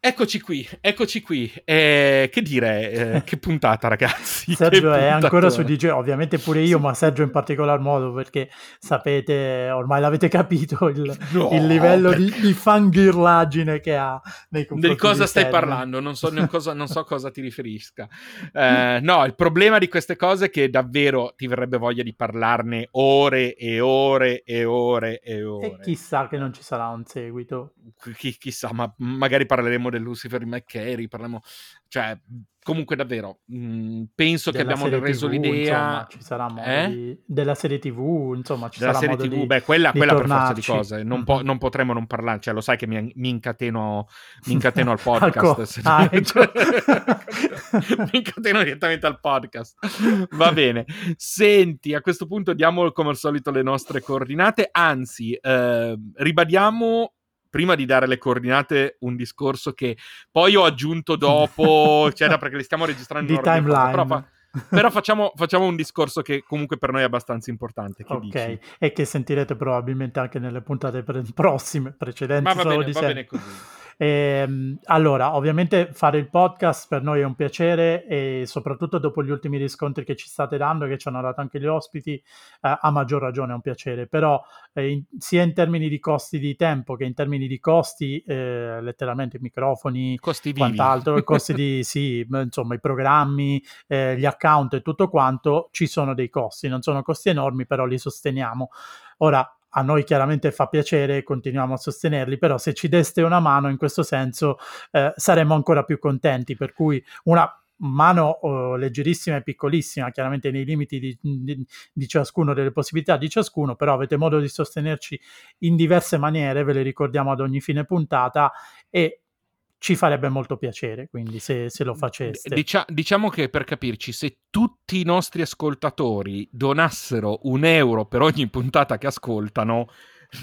Eccoci qui, eccoci qui. Eh, che dire, eh, che puntata, ragazzi. Sergio è ancora su. DJ, ovviamente pure io, ma Sergio in particolar modo perché sapete, ormai l'avete capito, il, No, il livello per- di, di fangirlaggine che ha nei confronti Di cosa stai Sandman. parlando? Non so, non cosa, non so cosa ti riferisca. Eh, no, il problema di queste cose è che davvero ti verrebbe voglia di parlarne ore e ore e ore e ore. E chissà che non ci sarà un seguito. Chi- chissà, ma magari parleremo del Lucifer McCary, parliamo... Cioè, comunque davvero, mh, penso che della abbiamo serie reso TV, l'idea... insomma, ci sarà modo Eh? di- della serie TV, insomma, ci della sarà serie TV, di beh, quella, quella per forza di cose, non, po- Mhm. non potremo non parlare, cioè lo sai che mi, mi incateno, mi incateno al Al podcast, co- se- ah, ecco. mi incateno direttamente al podcast, va bene, senti, a questo punto diamo come al solito le nostre coordinate, anzi, eh, ribadiamo prima di dare le coordinate un discorso che poi ho aggiunto dopo, eccetera, perché le stiamo registrando di timeline. però fa- Però facciamo, facciamo, un discorso che comunque per noi è abbastanza importante. Che ok, dici? e che sentirete probabilmente anche nelle puntate pre- prossime, precedenti. Ma va bene, va bene così. E, ehm, allora, ovviamente fare il podcast per noi è un piacere e soprattutto dopo gli ultimi riscontri che ci state dando, che ci hanno dato anche gli ospiti, eh, a maggior ragione è un piacere. Però eh, in, sia in termini di costi di tempo che in termini di costi, eh, letteralmente i microfoni, costi quant'altro, costi di, sì, insomma, i programmi, eh, gli account e tutto quanto, ci sono dei costi. Non sono costi enormi, però li sosteniamo. Ora, a noi chiaramente fa piacere, continuiamo a sostenerli, però se ci deste una mano in questo senso eh, saremmo ancora più contenti, per cui una mano oh, leggerissima e piccolissima, chiaramente nei limiti di, di, di, ciascuno, delle possibilità di ciascuno, però avete modo di sostenerci in diverse maniere, ve le ricordiamo ad ogni fine puntata e ci farebbe molto piacere, quindi se, se lo faceste. Dicia- diciamo che per capirci, se tutti i nostri ascoltatori donassero un euro per ogni puntata che ascoltano,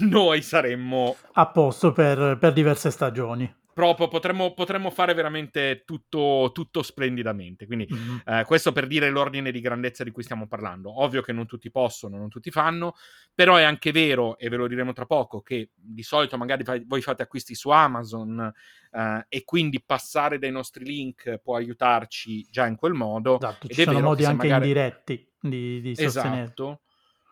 noi saremmo a posto per, per diverse stagioni proprio potremmo, potremmo fare veramente tutto, tutto splendidamente. Quindi mm-hmm. eh, questo per dire l'ordine di grandezza di cui stiamo parlando. Ovvio che non tutti possono, non tutti fanno, però è anche vero, e ve lo diremo tra poco, che di solito magari voi fate acquisti su Amazon eh, e quindi passare dai nostri link può aiutarci già in quel modo. Esatto, ci sono modi anche magari... indiretti di, di sostenere. Esatto.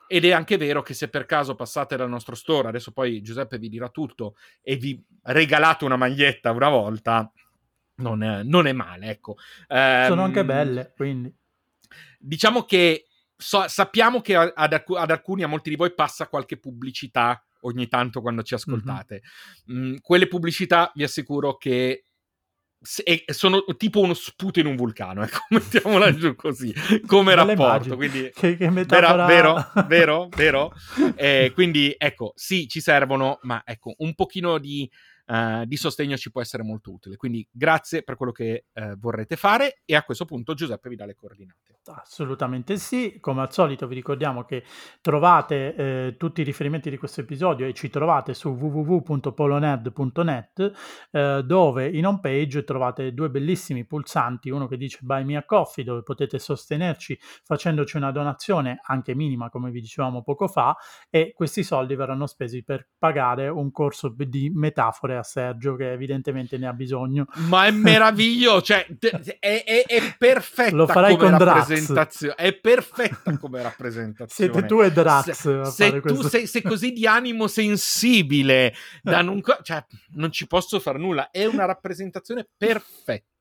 Ed è anche vero che se per caso passate dal nostro store, adesso poi Giuseppe vi dirà tutto, e vi regalate una maglietta una volta, non è, non è male, ecco. Um, Sono anche belle, quindi. Diciamo che so, sappiamo che ad, ad, alcuni, a molti di voi, passa qualche pubblicità ogni tanto quando ci ascoltate. Mm-hmm. Mm, quelle pubblicità vi assicuro che sono tipo uno sputo in un vulcano, ecco, mettiamola giù così, come rapporto. Quindi, che, che metafora... vero, vero, vero. Eh, quindi, ecco, sì, ci servono, ma ecco, un pochino di uh, di sostegno ci può essere molto utile. Quindi grazie per quello che uh, vorrete fare e a questo punto Giuseppe vi dà le coordinate. Assolutamente sì, come al solito vi ricordiamo che trovate eh, tutti i riferimenti di questo episodio e ci trovate su www.polonerd.net eh, dove in home page trovate due bellissimi pulsanti, uno che dice Buy Me a Coffee dove potete sostenerci facendoci una donazione anche minima come vi dicevamo poco fa e questi soldi verranno spesi per pagare un corso di metafore a Sergio che evidentemente ne ha bisogno. Ma è meraviglioso, cioè è, è, è perfetta Lo farai come con rappresentazione. È perfetta come rappresentazione. Siete tu e Drax. Se, se tu sei, sei, così di animo sensibile, da non, cioè, non ci posso fare nulla. È una rappresentazione perfetta.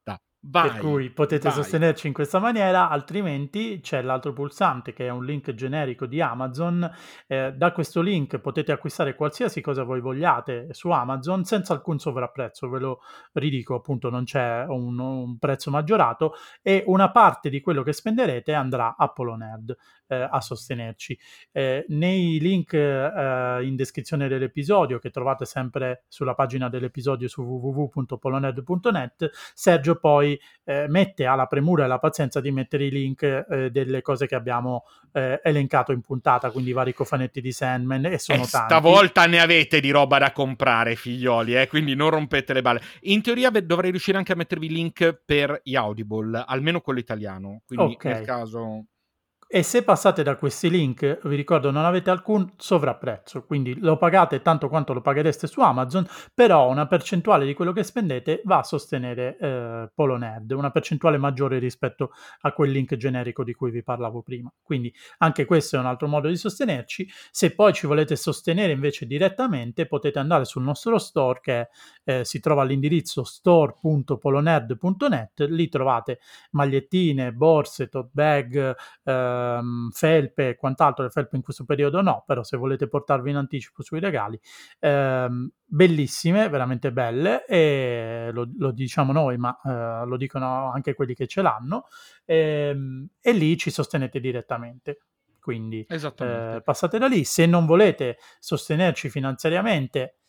Vai, per cui potete vai. sostenerci in questa maniera, altrimenti c'è l'altro pulsante che è un link generico di Amazon. Eh, da questo link potete acquistare qualsiasi cosa voi vogliate su Amazon senza alcun sovrapprezzo, ve lo ridico appunto, non c'è un, un prezzo maggiorato e una parte di quello che spenderete andrà a Polonerd a sostenerci. Eh, nei link eh, in descrizione dell'episodio che trovate sempre sulla pagina dell'episodio su www.polonerd.net, Sergio poi eh, mette alla premura e la pazienza di mettere i link eh, delle cose che abbiamo eh, elencato in puntata, quindi i vari cofanetti di Sandman e sono e tanti. Stavolta ne avete di roba da comprare, figlioli, eh, quindi non rompete le balle. In teoria dovrei riuscire anche a mettervi link per gli Audible, almeno quello italiano, quindi okay. nel caso e se passate da questi link, vi ricordo, non avete alcun sovrapprezzo, quindi lo pagate tanto quanto lo paghereste su Amazon, però una percentuale di quello che spendete va a sostenere eh, Polonerd, una percentuale maggiore rispetto a quel link generico di cui vi parlavo prima. Quindi anche questo è un altro modo di sostenerci. Se poi ci volete sostenere invece direttamente, potete andare sul nostro store che eh, si trova all'indirizzo store.polonerd.net, lì trovate magliettine, borse, tote bag, eh, ehm, felpe e quant'altro, le felpe in questo periodo no, però se volete portarvi in anticipo sui regali, ehm, bellissime, veramente belle, e lo, lo diciamo noi, ma eh, lo dicono anche quelli che ce l'hanno, ehm, e lì ci sostenete direttamente. Quindi eh, passate da lì. Se non volete sostenerci finanziariamente,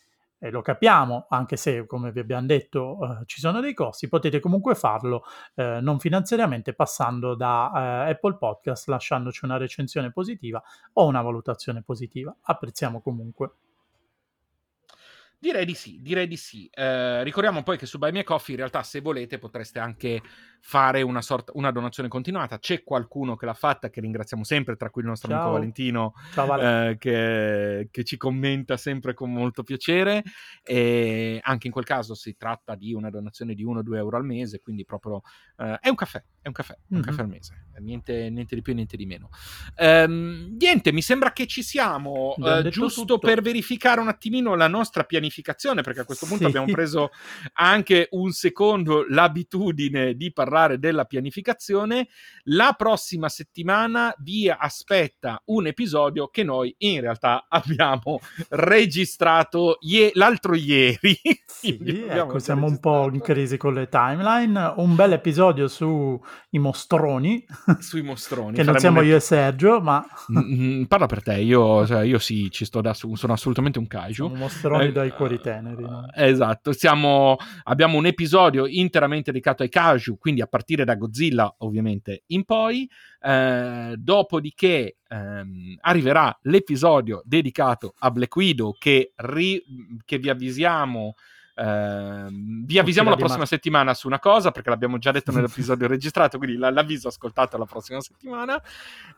e lo capiamo, anche se come vi abbiamo detto eh, ci sono dei costi, potete comunque farlo eh, non finanziariamente passando da eh, Apple Podcast, lasciandoci una recensione positiva o una valutazione positiva. Apprezziamo comunque. Direi di sì, direi di sì. Eh, ricordiamo poi che su Buy Me Coffee in realtà se volete potreste anche fare una, sorta, una donazione continuata. C'è qualcuno che l'ha fatta, che ringraziamo sempre, tra cui il nostro Ciao. amico Valentino, Ciao, Vale. eh, che, che ci commenta sempre con molto piacere. E anche in quel caso si tratta di una donazione di 1-2 euro al mese, quindi proprio eh, è un caffè, è un caffè, è un caffè al mese, niente, niente di più niente di meno. Ehm, niente, mi sembra che ci siamo, eh, giusto tutto. per verificare un attimino la nostra pianificazione, perché a questo punto Sì. abbiamo preso anche un secondo l'abitudine di parlare della pianificazione. La prossima settimana vi aspetta un episodio che noi in realtà abbiamo registrato ie- l'altro ieri. Sì, ecco, siamo un po' in crisi con le timeline. Un bel episodio sui mostroni, sui mostroni. che non siamo un io e Sergio, ma Mm, mm, parla per te, io, cioè, io sì, ci sto da, sono assolutamente un kaiju. siamo mostroni Eh, dai cuori teneri. no? Esatto, siamo, abbiamo un episodio interamente dedicato ai kaiju, quindi a partire da Godzilla ovviamente in poi, Eh, dopodiché ehm, arriverà l'episodio dedicato a Black Widow che, ri- che vi avvisiamo. Ehm, vi avvisiamo la prossima settimana su una cosa perché l'abbiamo già detto nell'episodio registrato, quindi l'avviso ascoltato la prossima settimana.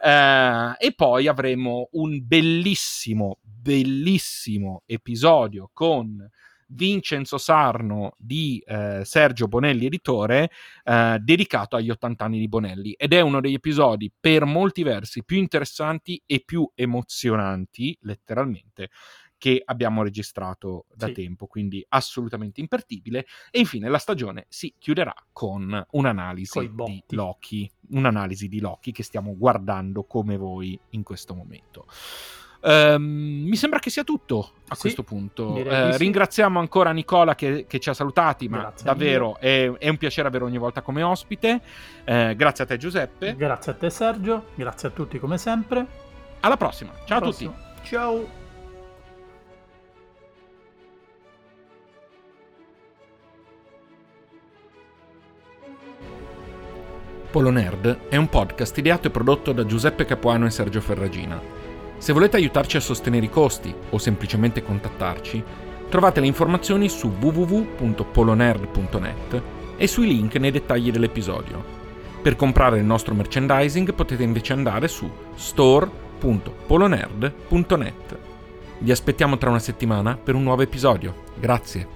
Eh, e poi avremo un bellissimo, bellissimo episodio con Vincenzo Sarno di eh, Sergio Bonelli, editore, eh, dedicato agli 80 anni di Bonelli. Ed è uno degli episodi per molti versi più interessanti e più emozionanti, letteralmente, che abbiamo registrato da Sì. tempo, quindi assolutamente imperdibile. E infine la stagione si chiuderà con un'analisi di. Loki, un'analisi di Loki che stiamo guardando come voi in questo momento. Ehm, mi sembra che sia tutto a Sì, questo punto. Eh, sì. Ringraziamo ancora Nicola che, che ci ha salutati, ma Grazie davvero è, è un piacere avere ogni volta come ospite. Eh, grazie a te Giuseppe. Grazie a te Sergio, grazie a tutti come sempre. Alla prossima. Ciao a tutti. Ciao. Polo Nerd è un podcast ideato e prodotto da Giuseppe Capuano e Sergio Ferragina. Se volete aiutarci a sostenere i costi o semplicemente contattarci, trovate le informazioni su www.polonerd.net e sui link nei dettagli dell'episodio. Per comprare il nostro merchandising potete invece andare su store.polonerd.net. Vi aspettiamo tra una settimana per un nuovo episodio. Grazie.